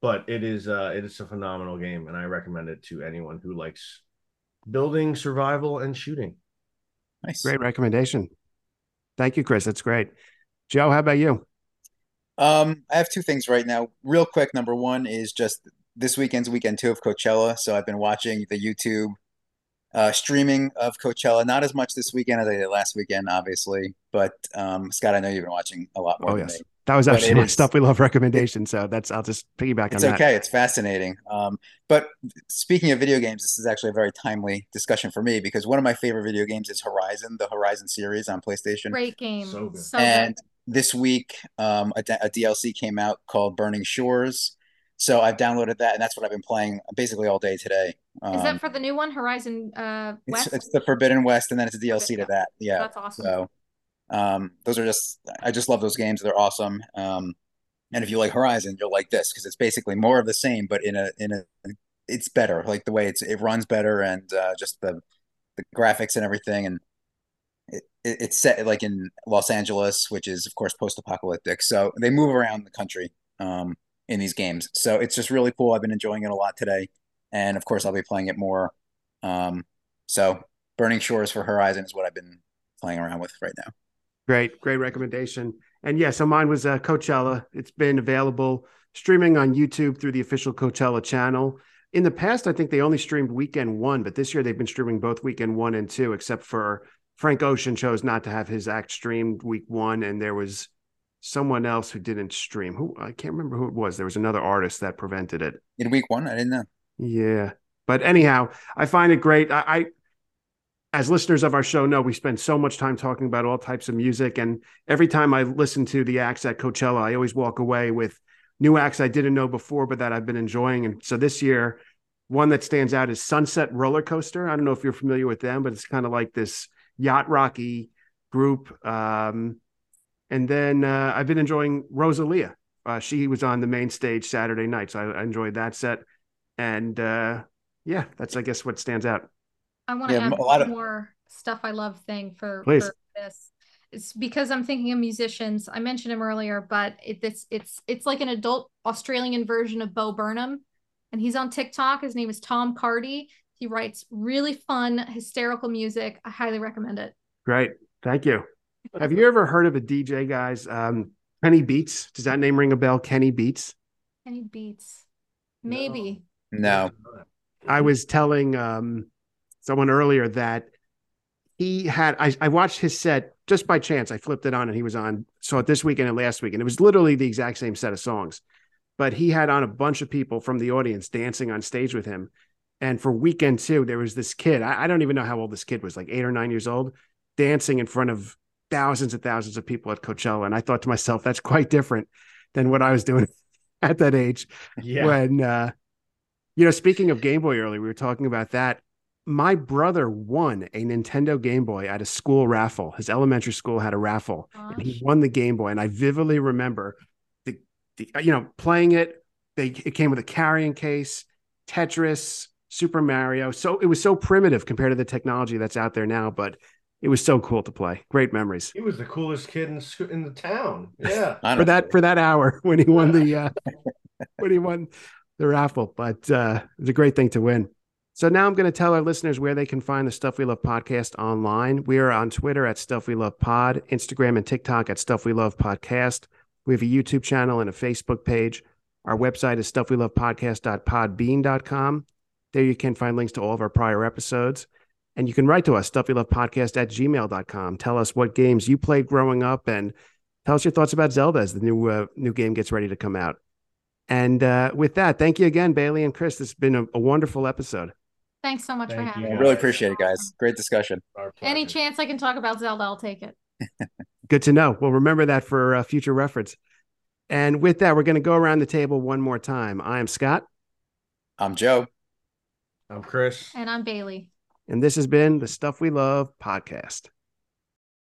But it is uh it is a phenomenal game, and I recommend it to anyone who likes building, survival, and shooting. Nice. Great recommendation. Thank you, Chris. That's great. Joe, how about you? Um, I have two things right now. Real quick, number one is just this weekend's weekend two of Coachella. So I've been watching the YouTube uh, streaming of Coachella. Not as much this weekend as I did last weekend, obviously. But um, Scott, I know you've been watching a lot more. Oh yes, me. that was actually my stuff we love recommendation. So that's I'll just piggyback on that. it's okay. It's fascinating. Um, but speaking of video games, this is actually a very timely discussion for me because one of my favorite video games is Horizon, the Horizon series on PlayStation. Great game. So good. So and good this week um, a, a, DLC came out called Burning Shores. So I've downloaded that, and that's what I've been playing basically all day today. Um, Is that um, for the new one, Horizon uh, West? It's, it's, the Forbidden West, and then it's a DLC to that. Yeah, that's awesome. So um, those are just I just love those games. They're awesome. Um, and if you like Horizon, you'll like this because it's basically more of the same, but in a in a it's better. Like the way it's it runs better, and uh, just the the graphics and everything, and it, it's set like in Los Angeles, which is of course post-apocalyptic. So they move around the country um, in these games. So it's just really cool. I've been enjoying it a lot today, and of course I'll be playing it more. Um, so Burning Shores for Horizon is what I've been playing around with right now. Great, great recommendation. And yeah, so mine was uh, Coachella. It's been available streaming on YouTube through the official Coachella channel. In the past, I think they only streamed weekend one, but this year they've been streaming both weekend one and two, except for Frank Ocean chose not to have his act streamed week one, and there was someone else who didn't stream. Who I can't remember who it was. There was another artist that prevented it in week one. I didn't know. Yeah, but anyhow, I find it great. I, I as listeners of our show know, we spend so much time talking about all types of music, and every time I listen to the acts at Coachella, I always walk away with new acts I didn't know before, but that I've been enjoying. And so this year, one that stands out is Sunset Roller Coaster. I don't know if you're familiar with them, but it's kind of like this yacht rocky group. Um, and then uh, I've been enjoying Rosalia. Uh, she was on the main stage Saturday night, so I, I enjoyed that set. And uh, yeah, that's I guess what stands out. I want to yeah, add a lot of... more stuff I love thing for, for this. It's because I'm thinking of musicians. I mentioned him earlier, but it, it's it's it's like an adult Australian version of Bo Burnham, and he's on TikTok. His name is Tom Cardy. He writes really fun, hysterical music. I highly recommend it. Great. Thank you. Have you ever heard of a DJ, guys? Um, Kenny Beats. Does that name ring a bell? Kenny Beats. Kenny Beats. Maybe. No. I was telling um, someone earlier that he had, I, I watched his set just by chance. I flipped it on and he was on, saw it this weekend and last week. And it was literally the exact same set of songs. But he had on a bunch of people from the audience dancing on stage with him. And for weekend two, there was this kid. I, I, don't even know how old this kid was, like eight or nine years old, dancing in front of thousands and thousands of people at Coachella. And I thought to myself, that's quite different than what I was doing at that age. Yeah. When, uh, you know, speaking of Game Boy earlier, we were talking about that. My brother won a Nintendo Game Boy at a school raffle. His elementary school had a raffle, Gosh. and he won the Game Boy. And I vividly remember the, the you know, playing it. They it came with a carrying case, Tetris, Super Mario. So it was so primitive compared to the technology that's out there now, but it was so cool to play. Great memories. He was the coolest kid in, in the town. Yeah, for that for that hour when he won the uh, when he won the raffle. But uh, it was a great thing to win. So now I'm going to tell our listeners where they can find the Stuff We Love podcast online. We are on Twitter at Stuff We Love Pod, Instagram and TikTok at Stuff We Love Podcast. We have a YouTube channel and a Facebook page. Our website is stuffwelovepodcast.podbean.com. There you can find links to all of our prior episodes. And you can write to us, stuffwelovepodcast at gmail.com. Tell us what games you played growing up and tell us your thoughts about Zelda as the new uh, new game gets ready to come out. And uh, with that, thank you again, Bailey and Chris. This has been a, a wonderful episode. Thanks so much Thank for having me. I really appreciate it, guys. Great discussion. Any chance I can talk about Zelda, I'll take it. Good to know. Well, remember that for uh, future reference. And with that, we're going to go around the table one more time. I am Scott. I'm Joe. I'm Chris. And I'm Bailey. And this has been the Stuff We Love podcast.